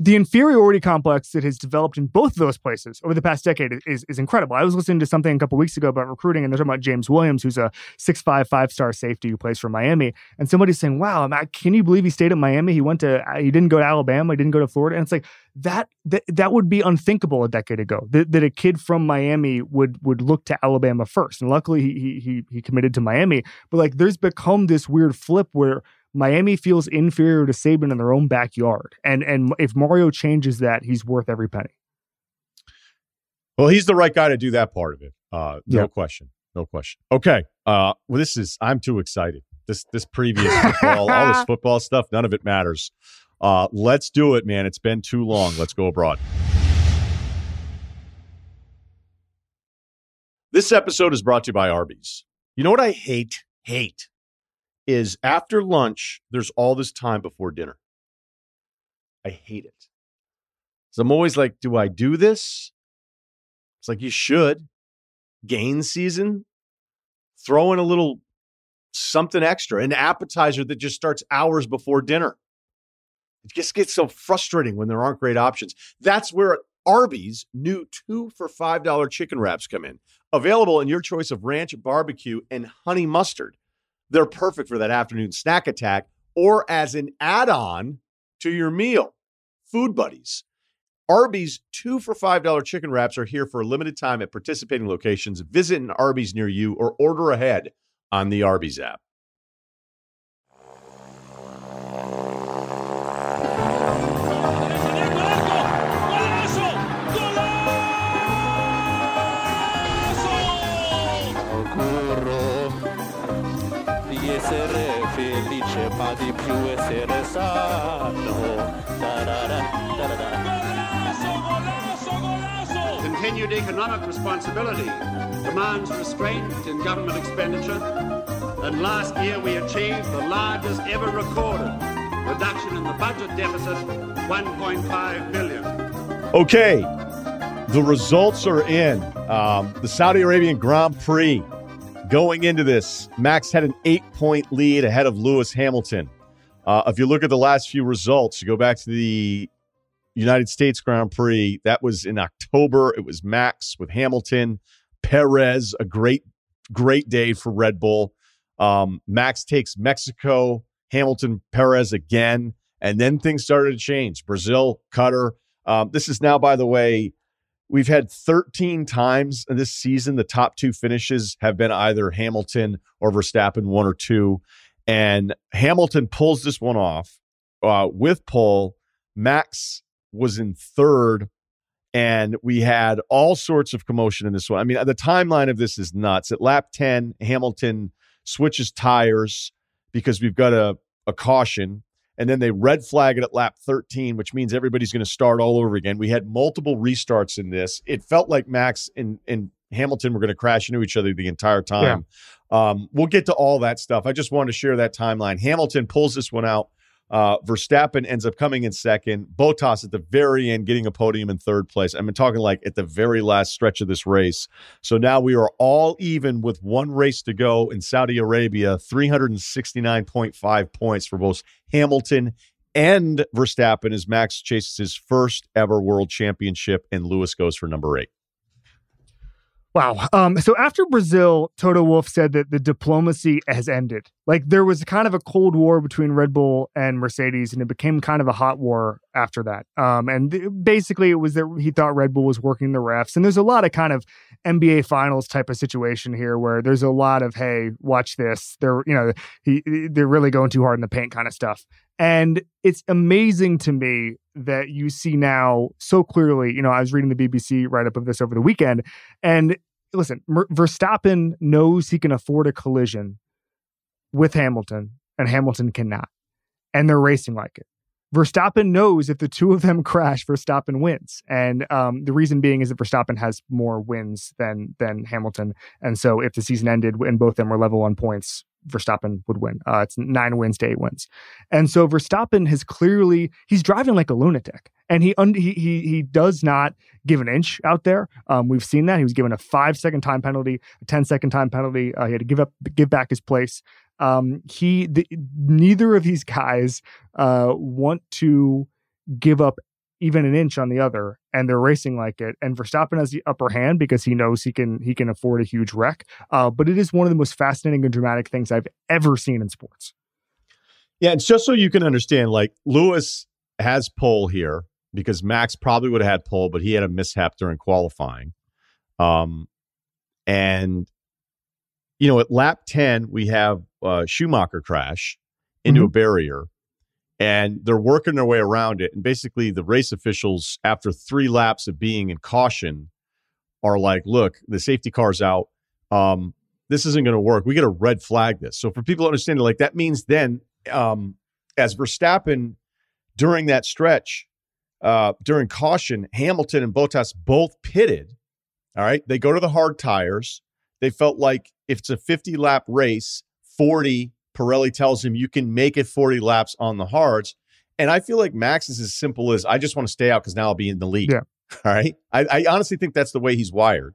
B: the inferiority complex that has developed in both of those places over the past decade is, is incredible. I was listening to something a couple weeks ago about recruiting, and they're talking about James Williams, who's a six-five, five-star safety who plays for Miami. And somebody's saying, "Wow, can you believe he stayed at Miami? He went to, uh, he didn't go to Alabama, he didn't go to Florida." And it's like that that, that would be unthinkable a decade ago. That, that a kid from Miami would would look to Alabama first. And luckily, he he he committed to Miami. But like, there's become this weird flip where Miami feels inferior to Saban in their own backyard. And and if Mario changes that, he's worth every penny.
A: Well, he's the right guy to do that part of it. Uh, no yep. question. No question. Okay. Uh, well, this is I'm too excited. This this previous football, all this football stuff, none of it matters. Uh, let's do it, man. It's been too long. Let's go abroad. This episode is brought to you by Arby's. You know what I hate? Hate is after lunch, there's all this time before dinner. I hate it. So I'm always like, do I do this? It's like you should. Gain season, throw in a little something extra, an appetizer that just starts hours before dinner. It just gets so frustrating when there aren't great options. That's where Arby's new two for $5 chicken wraps come in. Available in your choice of ranch, barbecue, and honey mustard they're perfect for that afternoon snack attack or as an add on to your meal. Food Buddies. Arby's two for $5 chicken wraps are here for a limited time at participating locations. Visit an Arby's near you or order ahead on the Arby's app. Ma di più essere
C: Continued economic responsibility demands restraint in government expenditure, and last year we achieved the largest ever recorded reduction in the budget deficit, 1.5 billion.
A: Okay, the results are in. Um, the Saudi Arabian Grand Prix Going into this, Max had an eight point lead ahead of Lewis Hamilton. Uh, if you look at the last few results, you go back to the United States Grand Prix, that was in October. It was Max with Hamilton, Perez, a great, great day for Red Bull. Um, Max takes Mexico, Hamilton, Perez again, and then things started to change. Brazil, Qatar. Um, this is now, by the way, We've had 13 times this season, the top two finishes have been either Hamilton or Verstappen, one or two. And Hamilton pulls this one off uh, with pole. Max was in third, and we had all sorts of commotion in this one. I mean, the timeline of this is nuts. At lap 10, Hamilton switches tires because we've got a, a caution and then they red flag it at lap 13, which means everybody's going to start all over again. We had multiple restarts in this. It felt like Max and, and Hamilton were going to crash into each other the entire time. Yeah. Um, we'll get to all that stuff. I just wanted to share that timeline. Hamilton pulls this one out uh, Verstappen ends up coming in second. Bottas at the very end getting a podium in third place. I'm talking like at the very last stretch of this race. So now we are all even with one race to go in Saudi Arabia, 369.5 points for both Hamilton and Verstappen as Max chases his first ever world championship and Lewis goes for number eight.
B: Wow. Um, so after Brazil, Toto Wolff said that the diplomacy has ended. Like there was kind of a cold war between Red Bull and Mercedes, and it became kind of a hot war after that. Um, and th- basically, it was that he thought Red Bull was working the refs, and there's a lot of kind of NBA Finals type of situation here where there's a lot of hey, watch this. They're you know he they're really going too hard in the paint kind of stuff. And it's amazing to me that you see now so clearly. You know, I was reading the BBC write up of this over the weekend, and listen, Verstappen knows he can afford a collision with Hamilton, and Hamilton cannot. And they're racing like it. Verstappen knows if the two of them crash, Verstappen wins, and um, the reason being is that Verstappen has more wins than than Hamilton, and so if the season ended and both of them were level on points, Verstappen would win. Uh, it's nine wins to eight wins, and so Verstappen has clearly he's driving like a lunatic, and he un- he, he he does not give an inch out there. Um, we've seen that he was given a five second time penalty, a 10 second time penalty. Uh, he had to give up give back his place. Um, he the, neither of these guys uh, want to give up even an inch on the other and they're racing like it. And Verstappen has the upper hand because he knows he can he can afford a huge wreck. Uh, but it is one of the most fascinating and dramatic things I've ever seen in sports.
A: Yeah it's just so you can understand like Lewis has pole here because Max probably would have had pole but he had a mishap during qualifying. Um and you know at lap 10 we have a Schumacher crash into mm-hmm. a barrier and they're working their way around it. And basically, the race officials, after three laps of being in caution, are like, "Look, the safety car's out. Um, this isn't going to work. We got to red flag this." So for people to understand, like that means then, um, as Verstappen during that stretch, uh, during caution, Hamilton and Bottas both pitted. All right, they go to the hard tires. They felt like if it's a 50 lap race, 40 Pirelli tells him you can make it 40 laps on the hards. And I feel like Max is as simple as I just want to stay out because now I'll be in the lead.
B: Yeah.
A: All right. I, I honestly think that's the way he's wired.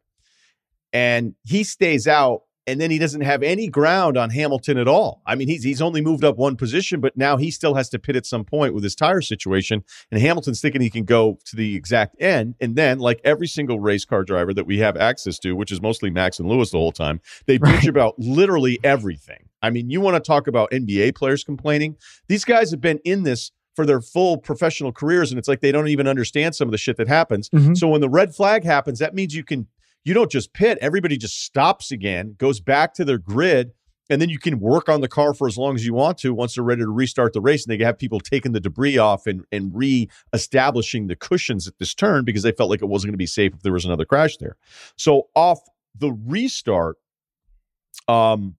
A: And he stays out and then he doesn't have any ground on Hamilton at all. I mean, he's he's only moved up one position, but now he still has to pit at some point with his tire situation. And Hamilton's thinking he can go to the exact end, and then like every single race car driver that we have access to, which is mostly Max and Lewis the whole time, they bitch right. about literally everything. I mean, you want to talk about NBA players complaining? These guys have been in this for their full professional careers and it's like they don't even understand some of the shit that happens. Mm-hmm. So when the red flag happens, that means you can you don't just pit, everybody just stops again, goes back to their grid, and then you can work on the car for as long as you want to once they're ready to restart the race. And they have people taking the debris off and, and re-establishing the cushions at this turn because they felt like it wasn't going to be safe if there was another crash there. So off the restart, um,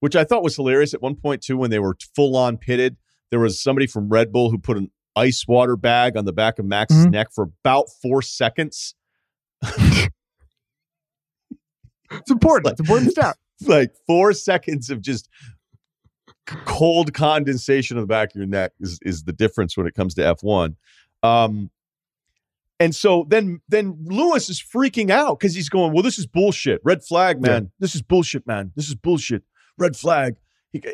A: which I thought was hilarious at one point too, when they were full on pitted, there was somebody from Red Bull who put an ice water bag on the back of Max's mm-hmm. neck for about four seconds.
B: It's important. It's, like, it's important stuff.
A: Like four seconds of just cold condensation on the back of your neck is is the difference when it comes to F1. Um, and so then then Lewis is freaking out because he's going, well, this is bullshit. Red flag, man. Yeah. This is bullshit, man. This is bullshit. Red flag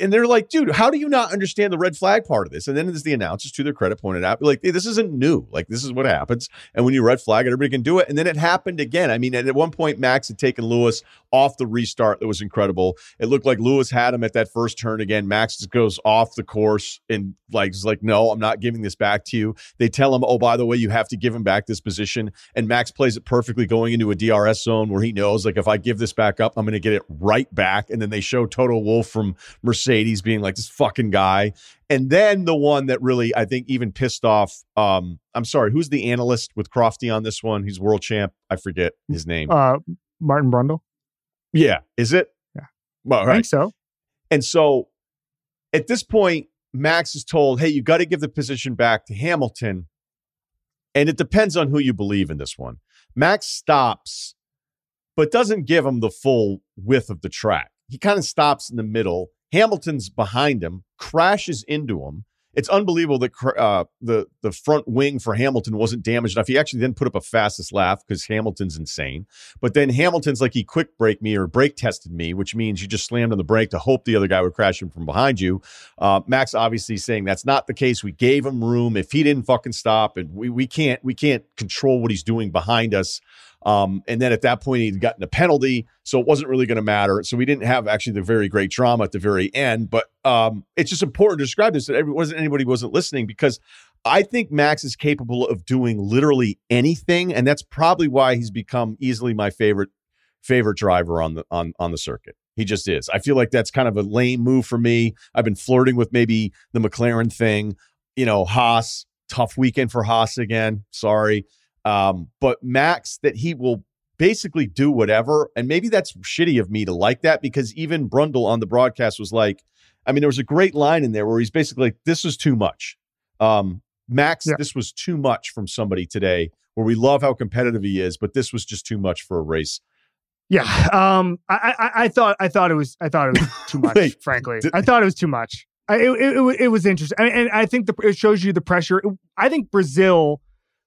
A: and they're like, dude, how do you not understand the red flag part of this? And then as the announcers, to their credit, pointed out, like, hey, this isn't new. Like, this is what happens. And when you red flag, it, everybody can do it. And then it happened again. I mean, at one point, Max had taken Lewis off the restart. That was incredible. It looked like Lewis had him at that first turn again. Max just goes off the course and like is like, no, I'm not giving this back to you. They tell him, oh, by the way, you have to give him back this position. And Max plays it perfectly, going into a DRS zone where he knows, like, if I give this back up, I'm going to get it right back. And then they show Toto Wolff from Mercedes being like this fucking guy. And then the one that really, I think, even pissed off. Um, I'm sorry, who's the analyst with Crofty on this one? He's world champ. I forget his name.
B: Uh, Martin Brundle.
A: Yeah, is it?
B: Yeah,
A: well, right. I
B: think so.
A: And so, at this point, Max is told, "Hey, you got to give the position back to Hamilton." And it depends on who you believe in this one. Max stops, but doesn't give him the full width of the track. He kind of stops in the middle Hamilton's behind him, crashes into him. It's unbelievable that uh, the the front wing for Hamilton wasn't damaged enough. He actually then put up a fastest lap because Hamilton's insane. But then Hamilton's like he quick brake me or brake tested me, which means you just slammed on the brake to hope the other guy would crash him from behind you. Uh, Max obviously saying that's not the case. We gave him room. If he didn't fucking stop, and we we can't we can't control what he's doing behind us. Um, and then at that point, he'd gotten a penalty, so it wasn't really going to matter. So we didn't have actually the very great drama at the very end. But um, it's just important to describe this that wasn't anybody wasn't listening because I think Max is capable of doing literally anything, and that's probably why he's become easily my favorite favorite driver on the on on the circuit. He just is. I feel like that's kind of a lame move for me. I've been flirting with maybe the McLaren thing. You know, Haas, tough weekend for Haas again. Sorry. Um, but Max, that he will basically do whatever. And maybe that's shitty of me to like that because even Brundle on the broadcast was like, I mean, there was a great line in there where he's basically like, this is too much. Um, Max, yeah. this was too much from somebody today where we love how competitive he is, but this was just too much for a race.
B: Yeah. Um, I, I, I thought, I thought it was, I thought it was too much, Wait, frankly. Did, I thought it was too much. I, it, it, it was interesting. and I think the, it shows you the pressure. I think Brazil,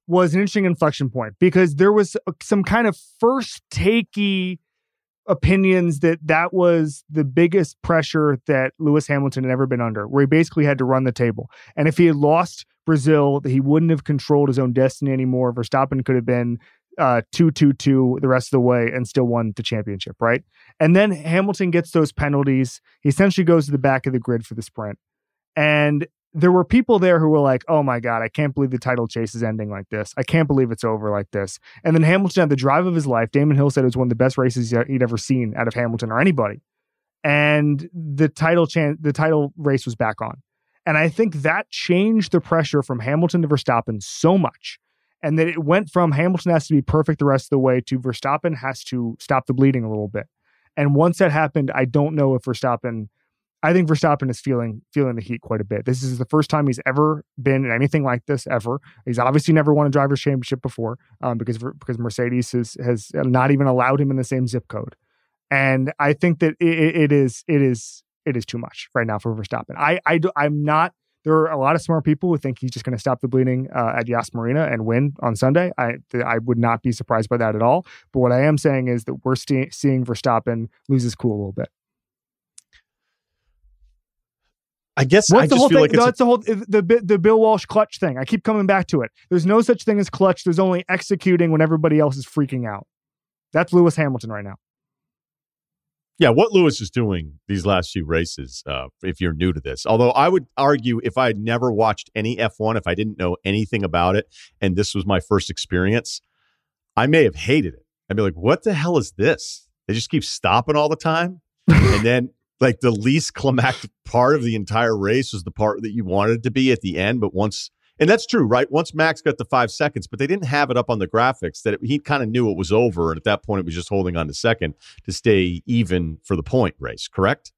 B: was an interesting inflection point because there was some kind of first takey opinions that that was the biggest pressure that Lewis Hamilton had ever been under, where he basically had to run the table. And if he had lost Brazil, he wouldn't have controlled his own destiny anymore. Verstappen could have been uh, two two two the rest of the way and still won the championship, right? And then Hamilton gets those penalties. He essentially goes to the back of the grid for the sprint. And there were people there who were like, "Oh my god, I can't believe the title chase is ending like this. I can't believe it's over like this." And then Hamilton had the drive of his life. Damon Hill said it was one of the best races he'd ever seen out of Hamilton or anybody. And the title chan- the title race was back on. And I think that changed the pressure from Hamilton to Verstappen so much. And that it went from Hamilton has to be perfect the rest of the way to Verstappen has to stop the bleeding a little bit. And once that happened, I don't know if Verstappen I think Verstappen is feeling feeling the heat quite a bit. This is the first time he's ever been in anything like this ever. He's obviously never won a drivers' championship before um, because because Mercedes has has not even allowed him in the same zip code. And I think that it, it is it is it is too much right now for Verstappen. I I do, I'm not. There are a lot of smart people who think he's just going to stop the bleeding uh, at Yas Marina and win on Sunday. I I would not be surprised by that at all. But what I am saying is that we're st- seeing Verstappen lose his cool a little bit.
A: I guess What's I
B: the whole thing?
A: Like
B: that's the whole the the Bill Walsh clutch thing. I keep coming back to it. There's no such thing as clutch. There's only executing when everybody else is freaking out. That's Lewis Hamilton right now.
A: Yeah, what Lewis is doing these last few races, uh, if you're new to this, although I would argue if I had never watched any F1, if I didn't know anything about it, and this was my first experience, I may have hated it. I'd be like, what the hell is this? They just keep stopping all the time. and then like the least climactic part of the entire race was the part that you wanted it to be at the end. But once, and that's true, right? Once Max got the five seconds, but they didn't have it up on the graphics that it, he kind of knew it was over. And at that point, it was just holding on to second to stay even for the point race, correct?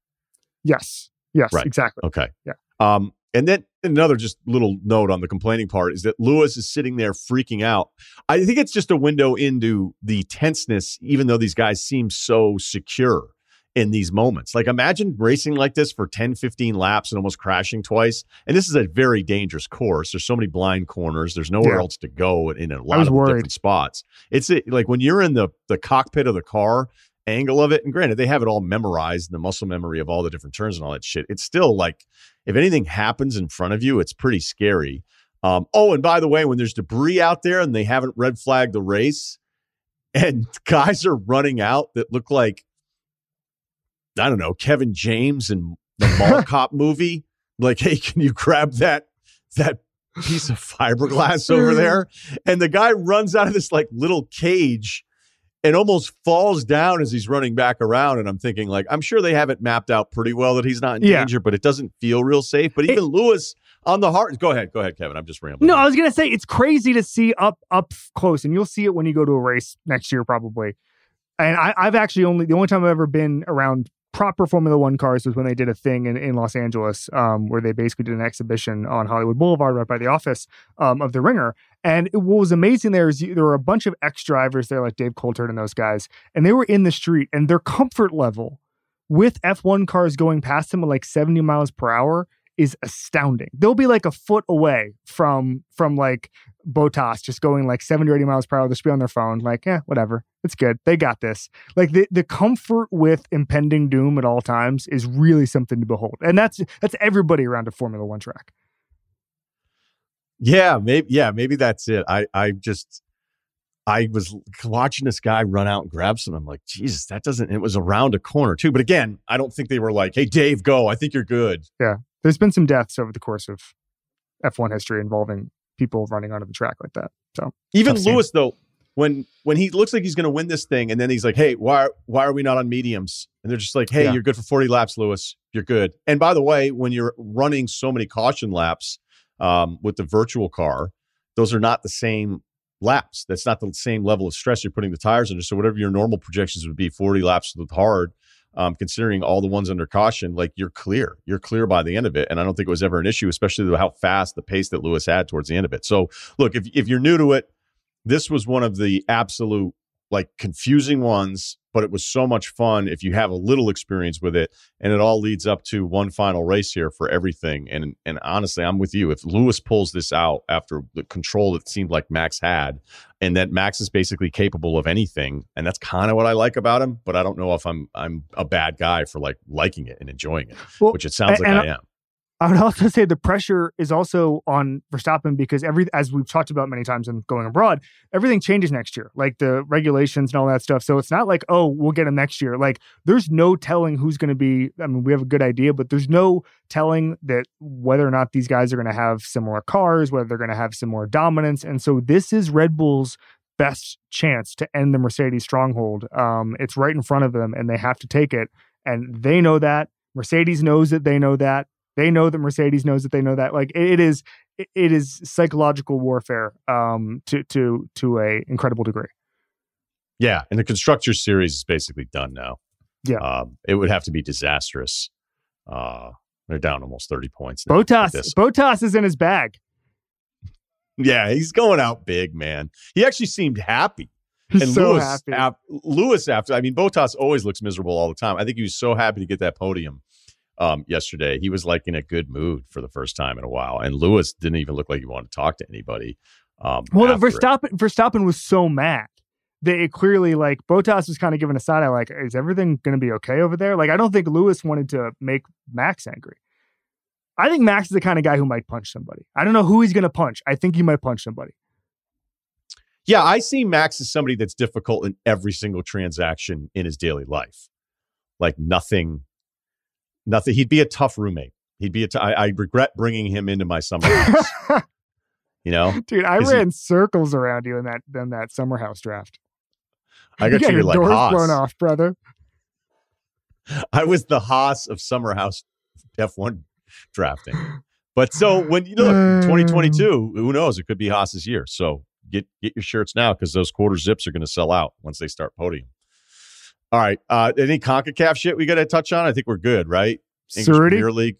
B: Yes. Yes, right. exactly.
A: Okay.
B: Yeah.
A: Um, and then another just little note on the complaining part is that Lewis is sitting there freaking out. I think it's just a window into the tenseness, even though these guys seem so secure in these moments. Like imagine racing like this for 10, 15 laps and almost crashing twice. And this is a very dangerous course. There's so many blind corners. There's nowhere yeah. else to go in a lot of different spots. It's a, like when you're in the the cockpit of the car angle of it, and granted, they have it all memorized and the muscle memory of all the different turns and all that shit. It's still like if anything happens in front of you, it's pretty scary. Um, oh, and by the way, when there's debris out there and they haven't red flagged the race, and guys are running out that look like I don't know, Kevin James and the Mall Cop movie. Like, hey, can you grab that that piece of fiberglass over there? And the guy runs out of this like little cage and almost falls down as he's running back around. And I'm thinking, like, I'm sure they have it mapped out pretty well that he's not in yeah. danger, but it doesn't feel real safe. But even it, Lewis on the heart. Go ahead, go ahead, Kevin. I'm just rambling.
B: No, I was gonna say it's crazy to see up up close, and you'll see it when you go to a race next year, probably. And I, I've actually only the only time I've ever been around proper Formula One cars was when they did a thing in, in Los Angeles um, where they basically did an exhibition on Hollywood Boulevard right by the office um, of the Ringer. And it, what was amazing there is there were a bunch of ex drivers there, like Dave Coulthard and those guys, and they were in the street, and their comfort level with F1 cars going past them at like 70 miles per hour is astounding. They'll be like a foot away from from like Bottas just going like 70 or 80 miles per hour. They'll be on their phone, like, yeah, whatever. It's good. They got this. Like the, the comfort with impending doom at all times is really something to behold. And that's that's everybody around a Formula One track.
A: Yeah, maybe yeah, maybe that's it. I I just I was watching this guy run out and grab some. I'm like, Jesus, that doesn't. It was around a corner too. But again, I don't think they were like, Hey, Dave, go. I think you're good.
B: Yeah, there's been some deaths over the course of F1 history involving people running onto the track like that. So
A: even Lewis though, when when he looks like he's going to win this thing, and then he's like, "Hey, why why are we not on mediums?" And they're just like, "Hey, yeah. you're good for 40 laps, Lewis. You're good." And by the way, when you're running so many caution laps um, with the virtual car, those are not the same laps. That's not the same level of stress you're putting the tires under. So whatever your normal projections would be, 40 laps with hard, um, considering all the ones under caution, like you're clear. You're clear by the end of it. And I don't think it was ever an issue, especially how fast the pace that Lewis had towards the end of it. So look, if if you're new to it, this was one of the absolute like confusing ones, but it was so much fun if you have a little experience with it. And it all leads up to one final race here for everything. And and honestly, I'm with you. If Lewis pulls this out after the control that seemed like Max had, and that Max is basically capable of anything, and that's kind of what I like about him. But I don't know if I'm I'm a bad guy for like liking it and enjoying it, well, which it sounds like I am.
B: I would also say the pressure is also on Verstappen because every, as we've talked about many times in going abroad, everything changes next year, like the regulations and all that stuff. So it's not like, oh, we'll get him next year. Like there's no telling who's going to be. I mean, we have a good idea, but there's no telling that whether or not these guys are going to have similar cars, whether they're going to have similar dominance. And so this is Red Bull's best chance to end the Mercedes stronghold. Um, it's right in front of them, and they have to take it. And they know that. Mercedes knows that they know that. They know that Mercedes knows that they know that. Like it is, it is psychological warfare um, to to to a incredible degree.
A: Yeah, and the constructor series is basically done now.
B: Yeah,
A: um, it would have to be disastrous. Uh, they're down almost thirty points.
B: Bottas, Bottas is in his bag.
A: Yeah, he's going out big, man. He actually seemed happy.
B: He's and so Lewis, happy.
A: Ap- Lewis, after I mean, Bottas always looks miserable all the time. I think he was so happy to get that podium um, yesterday. He was like in a good mood for the first time in a while, and Lewis didn't even look like he wanted to talk to anybody. Um,
B: well, Verstappen, Verstappen was so mad that it clearly like Bottas was kind of giving a side eye, like, is everything going to be okay over there? Like, I don't think Lewis wanted to make Max angry. I think Max is the kind of guy who might punch somebody. I don't know who he's going to punch. I think he might punch somebody.
A: Yeah, I see Max as somebody that's difficult in every single transaction in his daily life. Like nothing nothing. He'd be a tough roommate. He'd be a. T- I, I regret bringing him into my summer house. you know,
B: dude, I ran he, circles around you in that in that summer house draft.
A: I got you treated like
B: doors
A: Haas.
B: blown off, brother.
A: I was the Haas of summer house F1 drafting. But so when you know 2022, who knows? It could be Haas's year. So get get your shirts now because those quarter zips are going to sell out once they start podium. All right. Uh, any CONCACAF shit we got to touch on? I think we're good, right?
B: English Premier
D: League.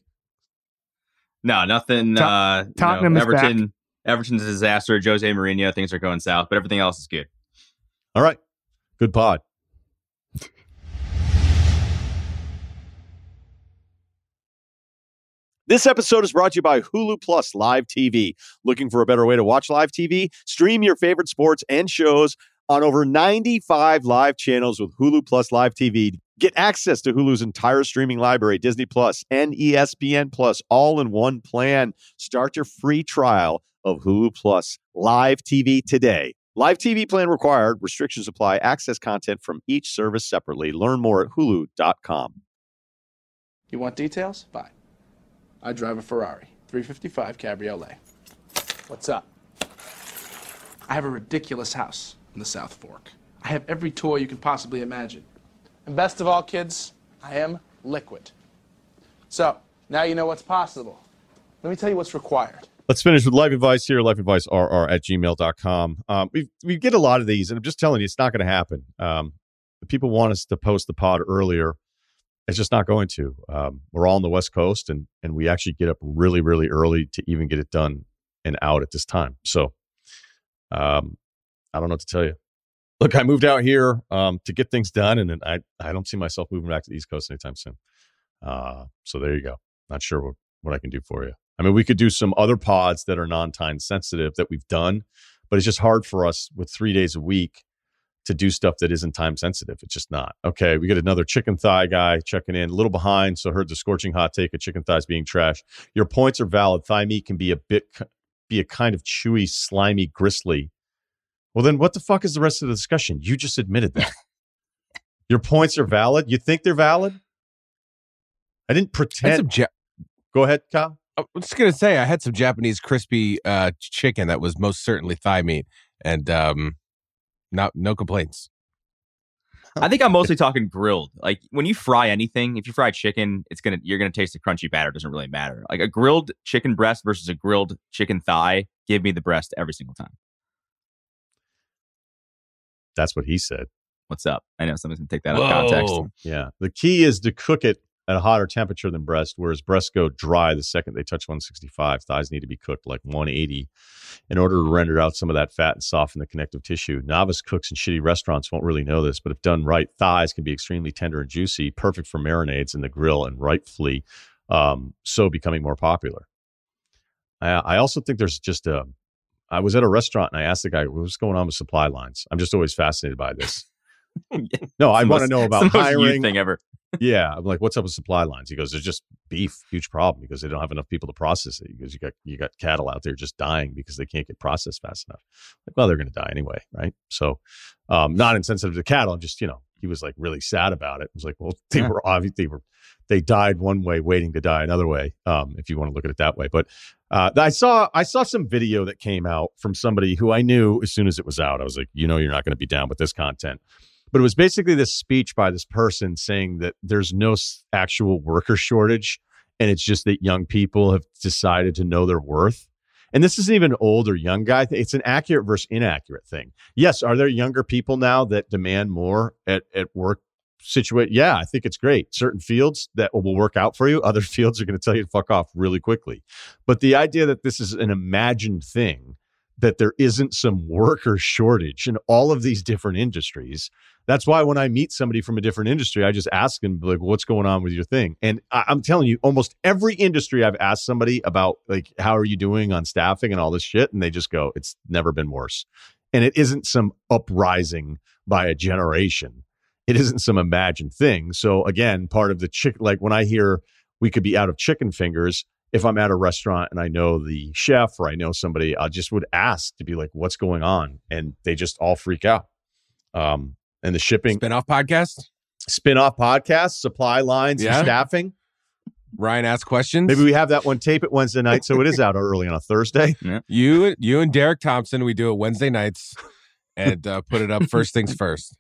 D: No, nothing. uh, Tottenham you know, Everton. Back. Everton's a disaster. Jose Mourinho, things are going south, but everything else is good.
A: All right. Good pod. This episode is brought to you by Hulu Plus Live TV. Looking for a better way to watch live TV? Stream your favorite sports and shows on over 95 live channels with Hulu Plus Live TV. Get access to Hulu's entire streaming library, Disney Plus and ESPN Plus, all in one plan. Start your free trial of Hulu Plus Live TV today. Live TV plan required. Restrictions apply. Access content from each service separately. Learn more at hulu.com.
E: You want details? Fine. I drive a Ferrari 355 Cabriolet. What's up? I have a ridiculous house in the South Fork. I have every toy you can possibly imagine. And best of all, kids, I am liquid. So, now you know what's possible. Let me tell you what's required.
A: Let's finish with life advice here, lifeadvicerr at gmail.com. Um, we we get a lot of these, and I'm just telling you, it's not going to happen. Um, people want us to post the pod earlier. It's just not going to. Um, we're all on the West Coast, and and we actually get up really, really early to even get it done and out at this time. So, um, I don't know what to tell you. Look, I moved out here um, to get things done, and I I don't see myself moving back to the East Coast anytime soon. Uh, so there you go. Not sure what, what I can do for you. I mean, we could do some other pods that are non-time sensitive that we've done, but it's just hard for us with three days a week to do stuff that isn't time sensitive. It's just not. Okay, we got another chicken thigh guy checking in, a little behind. So heard the scorching hot take of chicken thighs being trash. Your points are valid. Thigh meat can be a bit, be a kind of chewy, slimy, gristly Well, then what the fuck is the rest of the discussion? You just admitted that. Your points are valid. You think they're valid? I didn't pretend. Ja- Go ahead, Kyle.
F: I was just gonna say I had some Japanese crispy uh, chicken that was most certainly thigh meat, and um, not no complaints.
D: I think I'm mostly talking grilled. Like when you fry anything, if you fry chicken, it's gonna you're gonna taste the crunchy batter. It doesn't really matter. Like a grilled chicken breast versus a grilled chicken thigh, give me the breast every single time.
A: That's what he said.
D: What's up? I know someone's gonna take that out of context.
A: Yeah. The key is to cook it at a hotter temperature than breast, whereas breasts go dry the second they touch 165. Thighs need to be cooked like 180 in order to render out some of that fat and soften the connective tissue. Novice cooks in shitty restaurants won't really know this, but if done right, thighs can be extremely tender and juicy, perfect for marinades in the grill, and rightfully um, so becoming more popular. I, I also think there's just a. I was at a restaurant and I asked the guy, "What's going on with supply lines?" I'm just always fascinated by this. no, I want to know about hiring.
D: thing ever
A: yeah, I'm like, what's up with supply lines? He goes, there's just beef, huge problem because they don't have enough people to process it. Because you got you got cattle out there just dying because they can't get processed fast enough. Like, well, they're going to die anyway, right? So, um, not insensitive to cattle, I'm just you know, he was like really sad about it. It was like, well, they yeah. were obviously they were they died one way, waiting to die another way. Um, if you want to look at it that way, but uh, I saw I saw some video that came out from somebody who I knew as soon as it was out. I was like, you know, you're not going to be down with this content but it was basically this speech by this person saying that there's no actual worker shortage and it's just that young people have decided to know their worth and this isn't even old or young guy. It's an accurate versus inaccurate thing. Yes are there younger people now that demand more at, at work situate yeah i think it's great. Certain fields that will work out for you other fields are going to tell you to fuck off really quickly. But the idea that this is an imagined thing that there isn't some worker shortage in all of these different industries that's why when I meet somebody from a different industry, I just ask them like, "What's going on with your thing?" And I, am telling you, almost every industry I've asked somebody about like, "How are you doing on staffing and all this shit?" and they just go, "It's never been worse." And it isn't some uprising by a generation. It isn't some imagined thing. So again, part of the chick, like when I hear we could be out of chicken fingers, if I'm at a restaurant and I know the chef or I know somebody, I just would ask to be like, "What's going on?" And they just all freak out. Um, and the shipping
F: spinoff podcast,
A: spinoff podcast, supply lines, yeah. and staffing.
F: Ryen asks questions.
A: Maybe we have that one tape it Wednesday night, so it is out early on a Thursday.
F: Yeah. You, you and Derek Thompson, we do it Wednesday nights and uh, put it up first things first.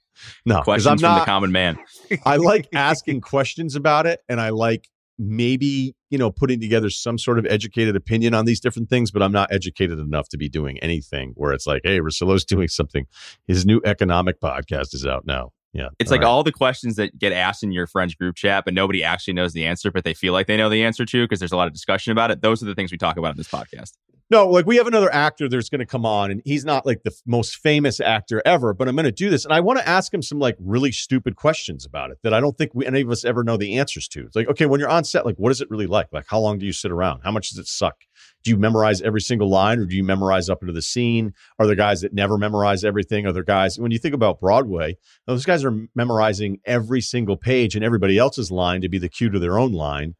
A: No,
D: questions I'm not, from the common man.
A: I like asking questions about it, and I like maybe you know putting together some sort of educated opinion on these different things but i'm not educated enough to be doing anything where it's like hey Russillo's doing something. His new economic podcast is out now. Yeah
D: it's all like right. all the questions that get asked in your friends group chat but nobody actually knows the answer but they feel like they know the answer to because there's a lot of discussion about it. Those are the things we talk about in this podcast
A: no, like we have another actor that's going to come on, and he's not like the f- most famous actor ever, but I'm going to do this, and I want to ask him some like really stupid questions about it that I don't think we, any of us ever know the answers to. It's like, okay, when you're on set, like, what is it really like? Like, how long do you sit around? How much does it suck? Do you memorize every single line, or do you memorize up into the scene? Are there guys that never memorize everything? Are there guys when you think about Broadway, those guys are memorizing every single page and everybody else's line to be the cue to their own line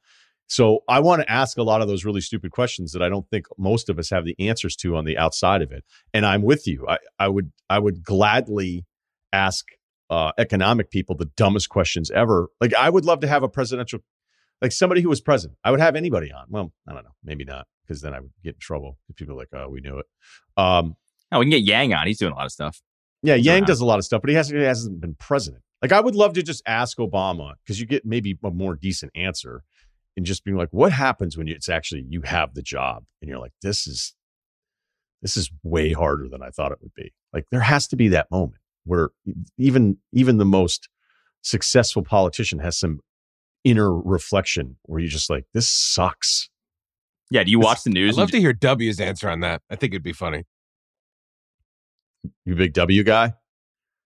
A: so I want to ask a lot of those really stupid questions that I don't think most of us have the answers to on the outside of it. And I'm with you. I, I would I would gladly ask uh, economic people the dumbest questions ever. Like I would love to have a presidential, like somebody who was president. I would have anybody on. Well, I don't know, maybe not, because then I would get in trouble. If People are like, oh, we knew it. Um,
D: oh, we can get Yang on. He's doing a lot of stuff.
A: Yeah, Yang does a lot of stuff, but he hasn't, he hasn't been president. Like I would love to just ask Obama because you get maybe a more decent answer and just being like, what happens when you, it's actually you have the job and you're like, this is this is way harder than I thought it would be. Like there has to be that moment where even even the most successful politician has some inner reflection where you're just like, this sucks.
D: Yeah. Do you watch the news?
F: I'd love to hear W's answer on that. I think it'd be funny.
A: You big W guy?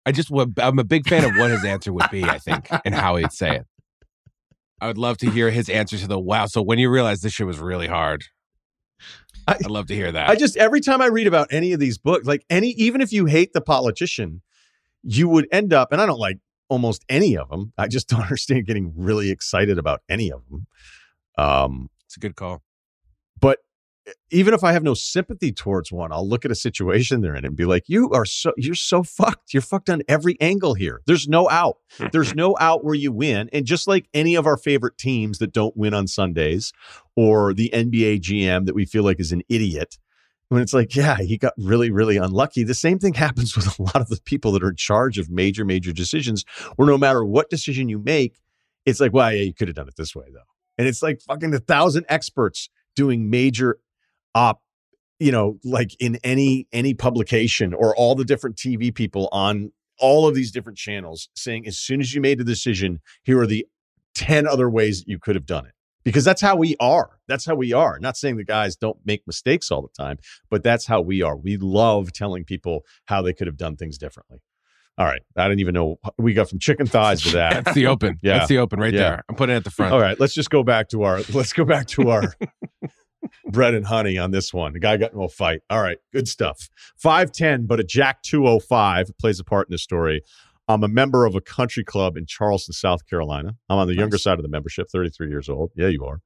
F: I just I'm a big fan of what his answer would be, I think, and how he'd say it. I would love to hear his answer to the wow. So when you realize this shit was really hard, I, would love to hear that.
A: I just every time I read about any of these books, like any, even if you hate the politician, you would end up, and I don't like almost any of them. I just don't understand getting really excited about any of them. Um,
F: it's a good call.
A: Even if I have no sympathy towards one, I'll look at a situation they're in and be like, "You are so you're so fucked. You're fucked on every angle here. There's no out. There's no out where you win." And just like any of our favorite teams that don't win on Sundays, or the NBA GM that we feel like is an idiot, when it's like, yeah, he got really, really unlucky. The same thing happens with a lot of the people that are in charge of major, major decisions, where no matter what decision you make, it's like, well, yeah, you could have done it this way though. And it's like fucking a thousand experts doing major op, you know, like in any any publication or all the different TV people on all of these different channels saying as soon as you made a decision, here are the 10 other ways that you could have done it. Because that's how we are. That's how we are. Not saying the guys don't make mistakes all the time, but that's how we are. We love telling people how they could have done things differently. All right. I didn't even know we got from chicken thighs to that.
F: That's the open.
A: Yeah.
F: That's the open right
A: Yeah.
F: there. I'm putting it at the front.
A: All right, let's just go back to our let's go back to our bread and honey on this one. The guy got a fight. All right, good stuff. 5'10, but a Jack 205 plays a part in this story. I'm a member of a country club in Charleston, South Carolina. I'm on the younger side of the membership, 33 years old. Yeah, you are.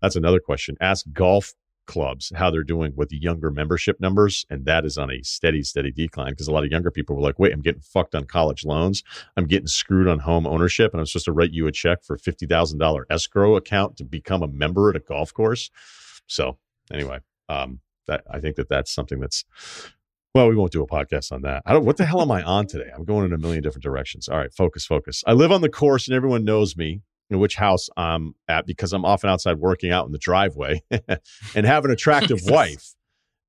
A: That's another question. Ask golf clubs how they're doing with the younger membership numbers. And that is on a steady, steady decline because a lot of younger people were like, wait, I'm getting fucked on college loans. I'm getting screwed on home ownership. And I'm supposed to write you a check for $50,000 escrow account to become a member at a golf course. So anyway, um, that I think that that's something that's, well, we won't do a podcast on that. I don't, what the hell am I on today? I'm going in a million different directions. All right, focus, focus. I live on the course and everyone knows me in which house I'm at because I'm often outside working out in the driveway and have an attractive wife.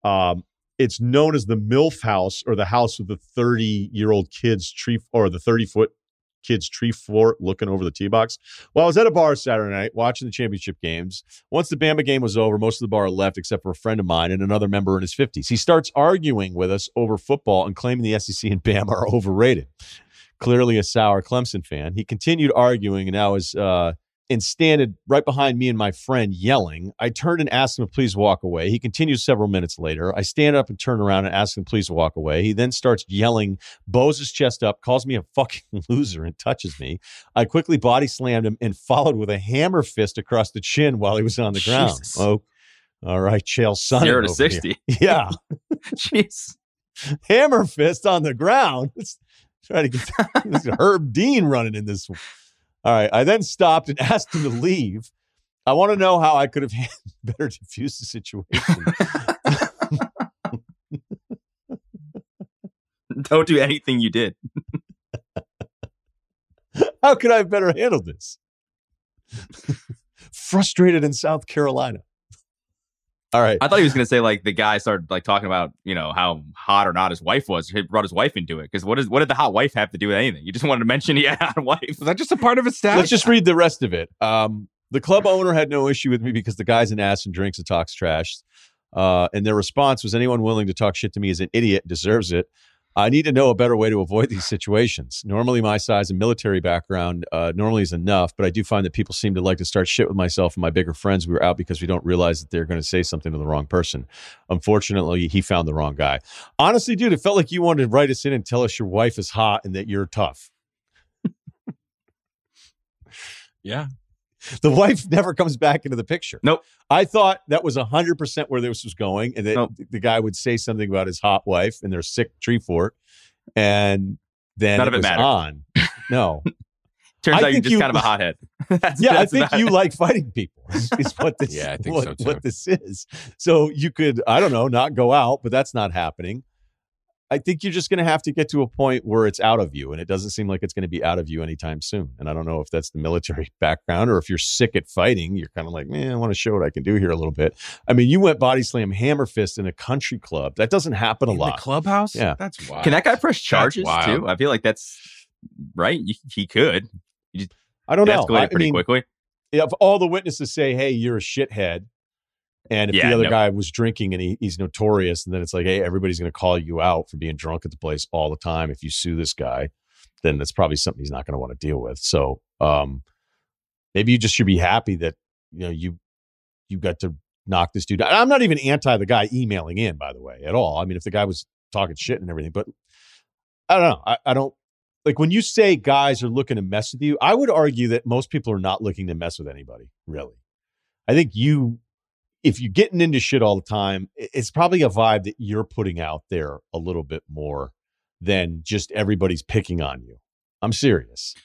A: Um, it's known as the MILF house or the house with the 30 year old kids tree or the 30 foot kids tree fort looking over the tee box. Well, I was at a bar Saturday night watching the championship games. Once the Bama game was over, most of the bar left except for a friend of mine and another member in his 50s. He starts arguing with us over football and claiming the SEC and Bama are overrated. Clearly a sour Clemson fan. He continued arguing and now is uh and standed right behind me and my friend yelling. I turned and asked him to please walk away. He continues several minutes later. I stand up and turn around and ask him please walk away. He then starts yelling, bows his chest up, calls me a fucking loser, and touches me. I quickly body slammed him and followed with a hammer fist across the chin while he was on the ground.
D: Jesus.
A: Oh, all right, Chael Sonnen.
D: Zero to
A: over here.
D: 60.
A: Yeah,
D: Jeez.
A: hammer fist on the ground. Let's try to get this Herb Dean running in this. one. All right. I then stopped and asked him to leave. I want to know how I could have better diffused the situation.
D: Don't do anything you did.
A: how could I have better handled this? Frustrated in South Carolina. All right.
D: I thought he was going to say like the guy started like talking about you know how hot or not his wife was. He brought his wife into it because what is what did the hot wife have to do with anything? You just wanted to mention he had a hot wife.
F: Is that just a part of his status?
A: Let's just read the rest of it. Um, the club owner had no issue with me because the guy's an ass and drinks and talks trash. Uh, and their response was anyone willing to talk shit to me is an idiot deserves it. I need to know a better way to avoid these situations. Normally, my size and military background uh, normally is enough, but I do find that people seem to like to start shit with myself and my bigger friends. We were out because we don't realize that they're going to say something to the wrong person. Unfortunately, he found the wrong guy. Honestly, dude, it felt like you wanted to write us in and tell us your wife is hot and that you're tough.
F: yeah.
A: The wife never comes back into the picture.
D: Nope.
A: I thought that was 100% where this was going, and that
D: Nope.
A: the guy would say something about his hot wife and their sick tree fort, and then
D: None
A: it
D: of it
A: was
D: mattered.
A: on. No.
D: Turns
A: I
D: out you're just
A: you-
D: kind of a hothead. That's-
A: yeah, I think you
D: it.
A: like fighting people. Is, is what this
F: Yeah, I think
A: what,
F: so, too.
A: what this is. So you could, I don't know, not go out, but that's not happening. I think you're just going to have to get to a point where it's out of you, and it doesn't seem like it's going to be out of you anytime soon. And I don't know if that's the military background or if you're sick at fighting. You're kind of like, man, I want to show what I can do here a little bit. I mean, you went body slam hammer fist in a country club. That doesn't happen a
F: In
A: lot.
F: the clubhouse?
A: Yeah.
F: That's wild.
D: Can that guy press charges too? I feel like that's right. He could.
A: I don't know.
D: Escalate
A: I, I
D: pretty
A: mean,
D: quickly.
A: if all the witnesses say, "Hey, you're a shithead," and if
D: Yeah,
A: the other
D: no.
A: guy was drinking and he, he's notorious, and then it's like, "Hey, everybody's going to call you out for being drunk at the place all the time." If you sue this guy, then that's probably something he's not going to want to deal with. So, um, maybe you just should be happy that you know you you got to knock this dude. out. I'm not even anti the guy emailing in, by the way, at all. I mean, if the guy was talking shit and everything, but I don't know. I, I don't like when you say guys are looking to mess with you. I would argue that most people are not looking to mess with anybody, really. I think you if you're getting into shit all the time, it's probably a vibe that you're putting out there a little bit more than just everybody's picking on you. I'm serious.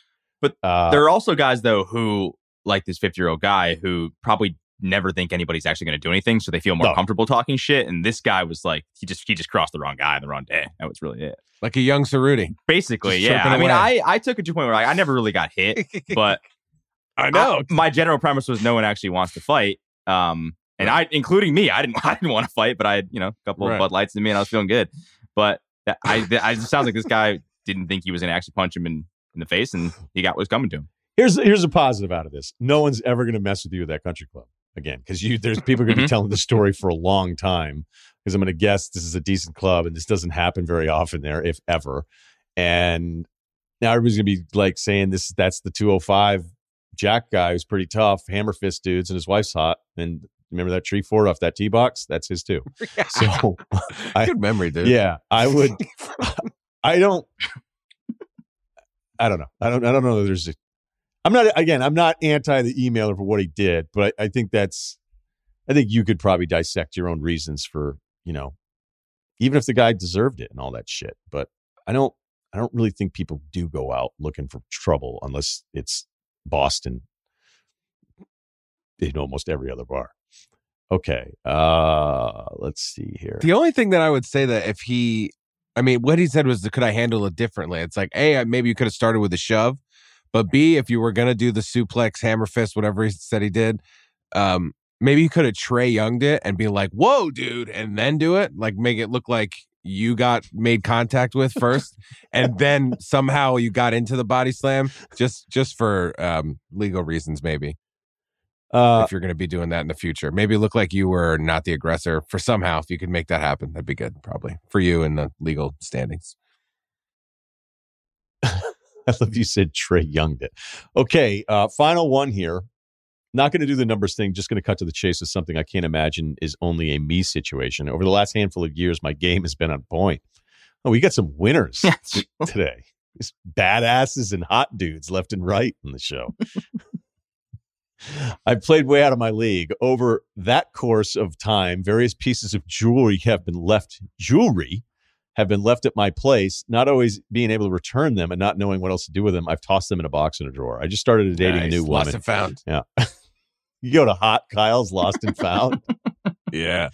D: But
A: uh,
D: there are also guys though who like this 50 year old guy who probably never think anybody's actually going to do anything, so they feel more
A: No.
D: comfortable talking shit. And this guy was like, he just he just crossed the wrong guy on the wrong day. That was really it.
F: Like a young Ceruti.
D: Basically,
F: Just
D: yeah. I mean,
F: away.
D: I I took it to a point where I, I never really got hit, but
F: I
D: I- my general premise was no one actually wants to fight. Um, and I, including me, I didn't, I didn't want to fight, but I had, you know, a couple
F: Right.
D: of Bud Lights in me, and I was feeling good. But that, I, that, I it sounds like this guy didn't think he was going to actually punch him in, in the face, and he got what was coming to him.
A: here's here's a positive out of this. No one's ever going to mess with you at that country club again because you there's people going to be
D: Mhm.
A: telling the story for a long time because I'm going to guess this is a decent club and this doesn't happen very often there if ever. And now everybody's going to be like saying this that's the 205 Jack guy who's pretty tough, hammer fist dudes, and his wife's hot. And remember that tree fort off that tee box? That's his too. So I-
F: Good memory, dude.
A: yeah, I would. I don't. I don't know. I don't. I don't know. That there's. A, I'm not. Again, I'm not anti the emailer for what he did, but I, I think that's. I think you could probably dissect your own reasons for you know, even if the guy deserved it and all that shit. But I don't. I don't really think people do go out looking for trouble unless it's Boston. In almost every other bar. Okay. Uh let's see here.
F: The only thing that I would say that if he, I mean, what he said was, could I handle it differently? It's like, A, maybe you could have started with a shove, but B, if you were going to do the suplex, hammer fist, whatever he said he did, um, maybe you could have Trey Younged it and be like, whoa, dude, and then do it, like make it look like you got made contact with first and then somehow you got into the body slam just just for um legal reasons maybe
A: Uh
F: if you're going to be doing that in the future. Maybe look like you were not the aggressor for somehow. If you could make that happen, that'd be good, probably for you in the legal standings.
A: I love you said Trey Young it. Okay, uh, final one here. Not going to do the numbers thing. Just going to cut to the chase with something I can't imagine is only a me situation. Over the last handful of years, my game has been on point. Oh, we got some winners today. These badasses and hot dudes left and right in the show. I've played way out of my league. Over that course of time, various pieces of jewelry have been left. Jewelry have been left at my place, not always being able to return them and not knowing what else to do with them. I've tossed them in a box in a drawer. I just started dating
F: Nice.
A: a new
F: Lost
A: woman.
F: and found.
A: Yeah. you go to Hot Kyle's Lost and Found.
F: Yeah.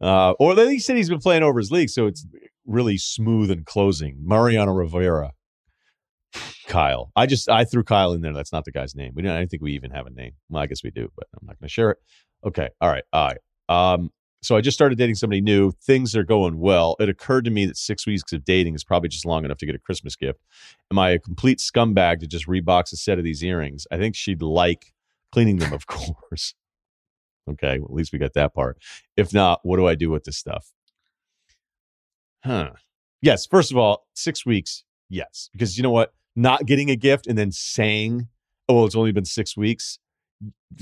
A: Uh, or he said he's been playing over his league, so it's really smooth and closing. Mariano Rivera. Kyle. I just I threw Kyle in there. That's not the guy's name. We don't I don't think we even have a name. Well, I guess we do, but I'm not gonna share it. Okay. All right. All right. Um, so I just started dating somebody new. Things are going well. It occurred to me that six weeks of dating is probably just long enough to get a Christmas gift. Am I a complete scumbag to just rebox a set of these earrings? I think she'd like cleaning them, of course. Okay, well, at least we got that part. If not, what do I do with this stuff? Huh. Yes, first of all, six weeks, yes. Because you know what? Not getting a gift and then saying, oh, well, it's only been six weeks.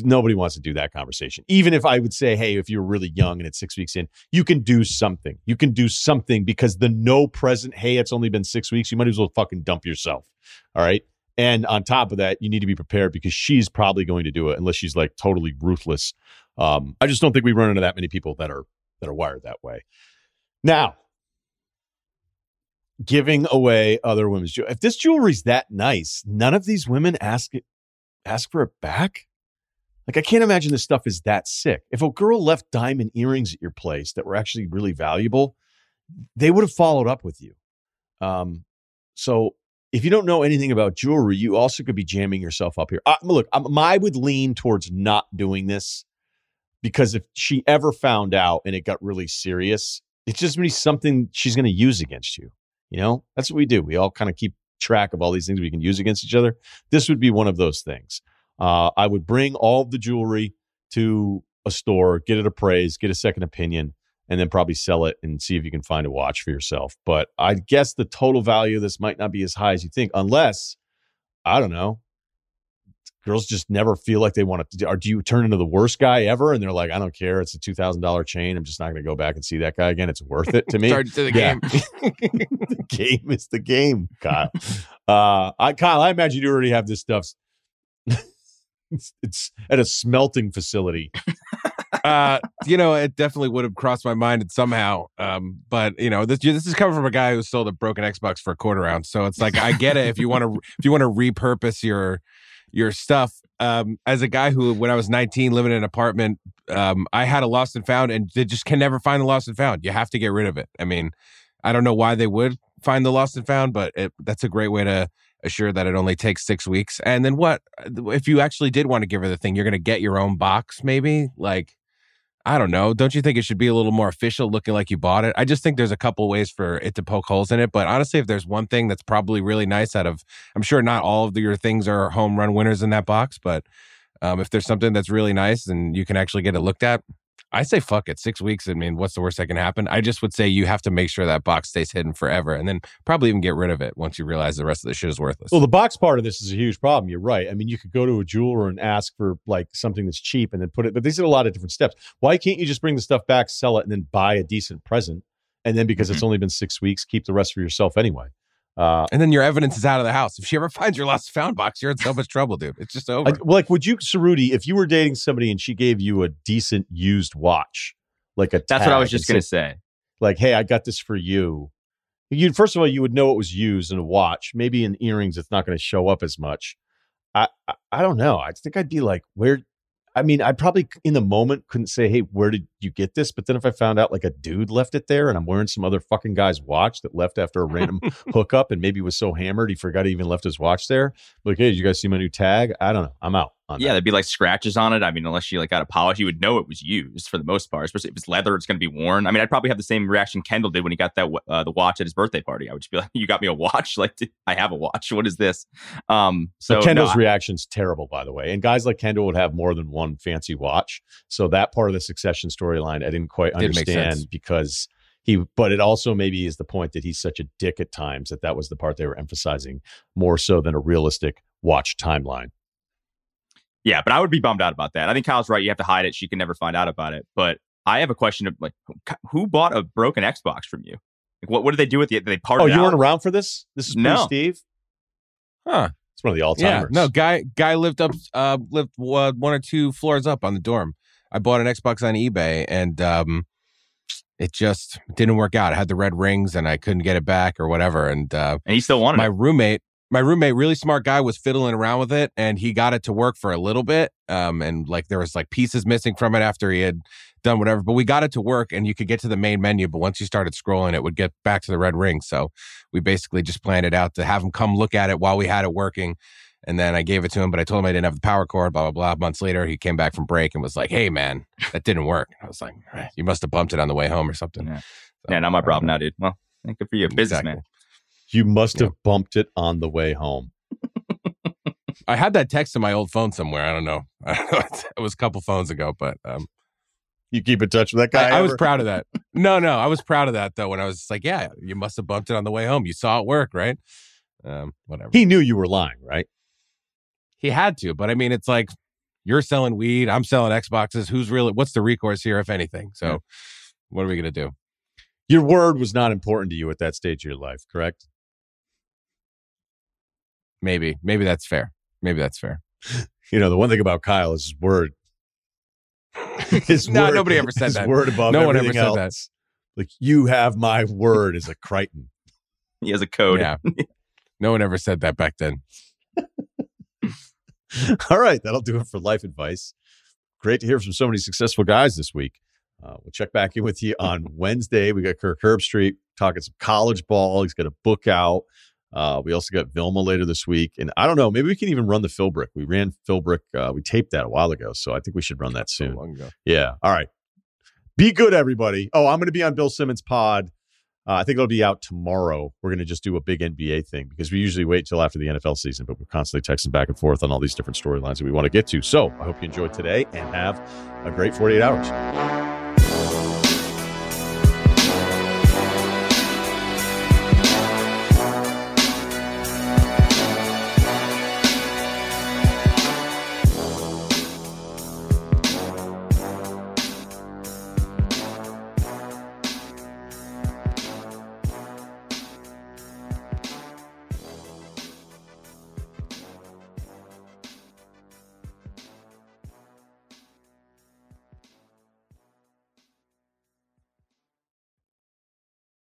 A: Nobody wants to do that conversation. Even if I would say, hey, if you're really young and it's six weeks in, you can do something. You can do something because the no present, hey, it's only been six weeks, you might as well fucking dump yourself. All right. And on top of that, you need to be prepared because she's probably going to do it unless she's like totally ruthless. Um, I just don't think we run into that many people that are that are wired that way. Now, giving away other women's jewelry. If this jewelry's that nice, none of these women ask it ask for it back. Like I can't imagine this stuff is that sick. If a girl left diamond earrings at your place that were actually really valuable, they would have followed up with you. Um, so if you don't know anything about jewelry, you also could be jamming yourself up here. Uh, look, um, I would lean towards not doing this because if she ever found out and it got really serious, it's just gonna be something she's going to use against you. You know, that's what we do. We all kind of keep track of all these things we can use against each other. This would be one of those things. Uh, I would bring all the jewelry to a store, get it appraised, get a second opinion, and then probably sell it and see if you can find a watch for yourself. But I guess the total value of this might not be as high as you think, unless I don't know. Girls just never feel like they want to. Or do you turn into the worst guy ever? And they're like, I don't care. It's a two thousand dollar chain. I'm just not going to go back and see that guy again. It's worth it to me.
F: Started to the
A: Yeah.
F: game.
A: the game is the game, Kyle. Uh, I, Kyle, I imagine you already have this stuff. it's, it's at a smelting facility.
F: uh, you know, it definitely would have crossed my mind somehow. Um, but you know, this this is coming from a guy who sold a broken Xbox for a quarter ounce, so it's like I get it if you want to if you want to repurpose your your stuff. Um, as a guy who, when I was 19, living in an apartment, um, I had a lost and found, and they just can never find the lost and found. You have to get rid of it. I mean, I don't know why they would find the lost and found, but it, that's a great way to assure that it only takes six weeks. And then what if you actually did want to give her the thing? You're going to get your own box, maybe like I don't know. Don't you think it should be a little more official looking like you bought it? I just think there's a couple ways for it to poke holes in it. But honestly, if there's one thing that's probably really nice out of, I'm sure not all of your things are home run winners in that box, but um, if there's something that's really nice and you can actually get it looked at, I say fuck it. Six weeks. I mean, what's the worst that can happen? I just would say you have to make sure that box stays hidden forever, and then probably even get rid of it once you realize the rest of the shit is worthless.
A: Well, the box part of this is a huge problem. You're right. I mean, you could go to a jeweler and ask for like something that's cheap and then put it, but these are a lot of different steps. Why can't you just bring the stuff back, sell it, and then buy a decent present? And then because it's
D: Mhm.
A: only been six weeks, keep the rest for yourself anyway. Uh,
F: and then your evidence is out of the house. If she ever finds your lost found box, you're in so much trouble, dude. It's just over.
A: I, well, like, would you, Ceruti, if you were dating somebody and she gave you a decent used watch, like a
D: That's what I was just gonna
A: said,
D: say.
A: like, hey, I got this for you. You first of all, you would know it was used in a watch. Maybe in earrings, it's not going to show up as much. I, I I don't know. I think I'd be like, where? I mean, I probably in the moment couldn't say, hey, where did you get this? But then if I found out like a dude left it there and I'm wearing some other fucking guy's watch that left after a random hookup and maybe was so hammered he forgot he even left his watch there. Like, hey, did you guys see my new tag? I don't know. I'm out
D: Yeah,
A: that.
D: there'd be like scratches on it. I mean, unless you like got a polish, you would know it was used for the most part. Especially if it's leather, it's going to be worn. I mean, I'd probably have the same reaction Kendall did when he got that uh, the watch at his birthday party. I would just be like, "You got me a watch? Like, I have a watch. What is this?" Um, so
A: So Kendall's
D: no,
A: reaction's terrible, by the way. And guys like Kendall would have more than one fancy watch. So that part of the succession storyline, I didn't quite understand because he, but it also maybe is the point that he's such a dick at times that that was the part they were emphasizing more so than a realistic watch timeline.
D: Yeah, but I would be bummed out about that. I think Kyle's right. You have to hide it. She can never find out about it. But I have a question of like, who bought a broken Xbox from you? Like, what what did they do with it? Did they part
A: Oh, you
D: out?
A: weren't around for this? This is pre
D: No.
A: Steve?
F: huh.
A: It's one of the all
F: Yeah,
A: timers.
F: no guy. Guy lived up, uh, lived uh, one or two floors up on the dorm. I bought an Xbox on eBay, and um, it just didn't work out. It had the red rings, and I couldn't get it back or whatever. And uh,
D: and he still wanted
F: my
D: it.
F: roommate, my roommate, really smart guy, was fiddling around with it, and he got it to work for a little bit. Um, and like there was like pieces missing from it after he had done whatever, but we got it to work, and you could get to the main menu. But once you started scrolling, it would get back to the red ring. So we basically just planned it out to have him come look at it while we had it working. And then I gave it to him, but I told him I didn't have the power cord, blah, blah, blah. Months later, he came back from break and was like, Hey, man, that didn't work. I was like, "Eh, You must have bumped it on the way home or something.
D: Yeah.
F: So,
D: Yeah, not my problem now, dude. Well, thank good for you, businessman.
F: Exactly.
A: You must have bumped it on the way home.
F: I had that text in my old phone somewhere. I don't know. I don't know. It was a couple phones ago, but um,
A: You keep in touch with that guy?
F: I, I was proud of that. No, no, I was proud of that though. When I was like, yeah, you must have bumped it on the way home. You saw it work, right? Um, whatever.
A: He knew you were lying, right?
F: He had to, but I mean, it's like you're selling weed, I'm selling Xboxes. Who's really? What's the recourse here, if anything? So,
A: Yeah.
F: what are we gonna do?
A: Your word was not important to you at that stage of your life, correct?
F: Maybe, maybe that's fair. Maybe that's fair.
A: You know, the one thing about Kyle is his word. His
F: No,
A: word,
F: nobody ever said
A: his
F: that.
A: word above
F: No one ever
A: everything
F: said that.
A: Like you have my word as a Crichton.
D: He has a code.
F: Yeah. no one ever said that back then.
A: All right, that'll do it for life advice. Great to hear from so many successful guys this week. Uh, we'll check back in with you on Wednesday. We got Kirk Herbstreit talking some college ball. He's got a book out. Uh, we also got Vilma later this week, and I don't know. Maybe we can even run the Philbrick. We ran Philbrick. Uh, we taped that a while ago, so I think we should run that
F: So
A: soon.
F: ago.
A: Yeah. All right. Be good, everybody. Oh, I'm going to be on Bill Simmons' pod. Uh, I think it'll be out tomorrow. We're going to just do a big NBA thing because we usually wait till after the NFL season, but we're constantly texting back and forth on all these different storylines that we want to get to. So I hope you enjoyed today and have a great 48 hours.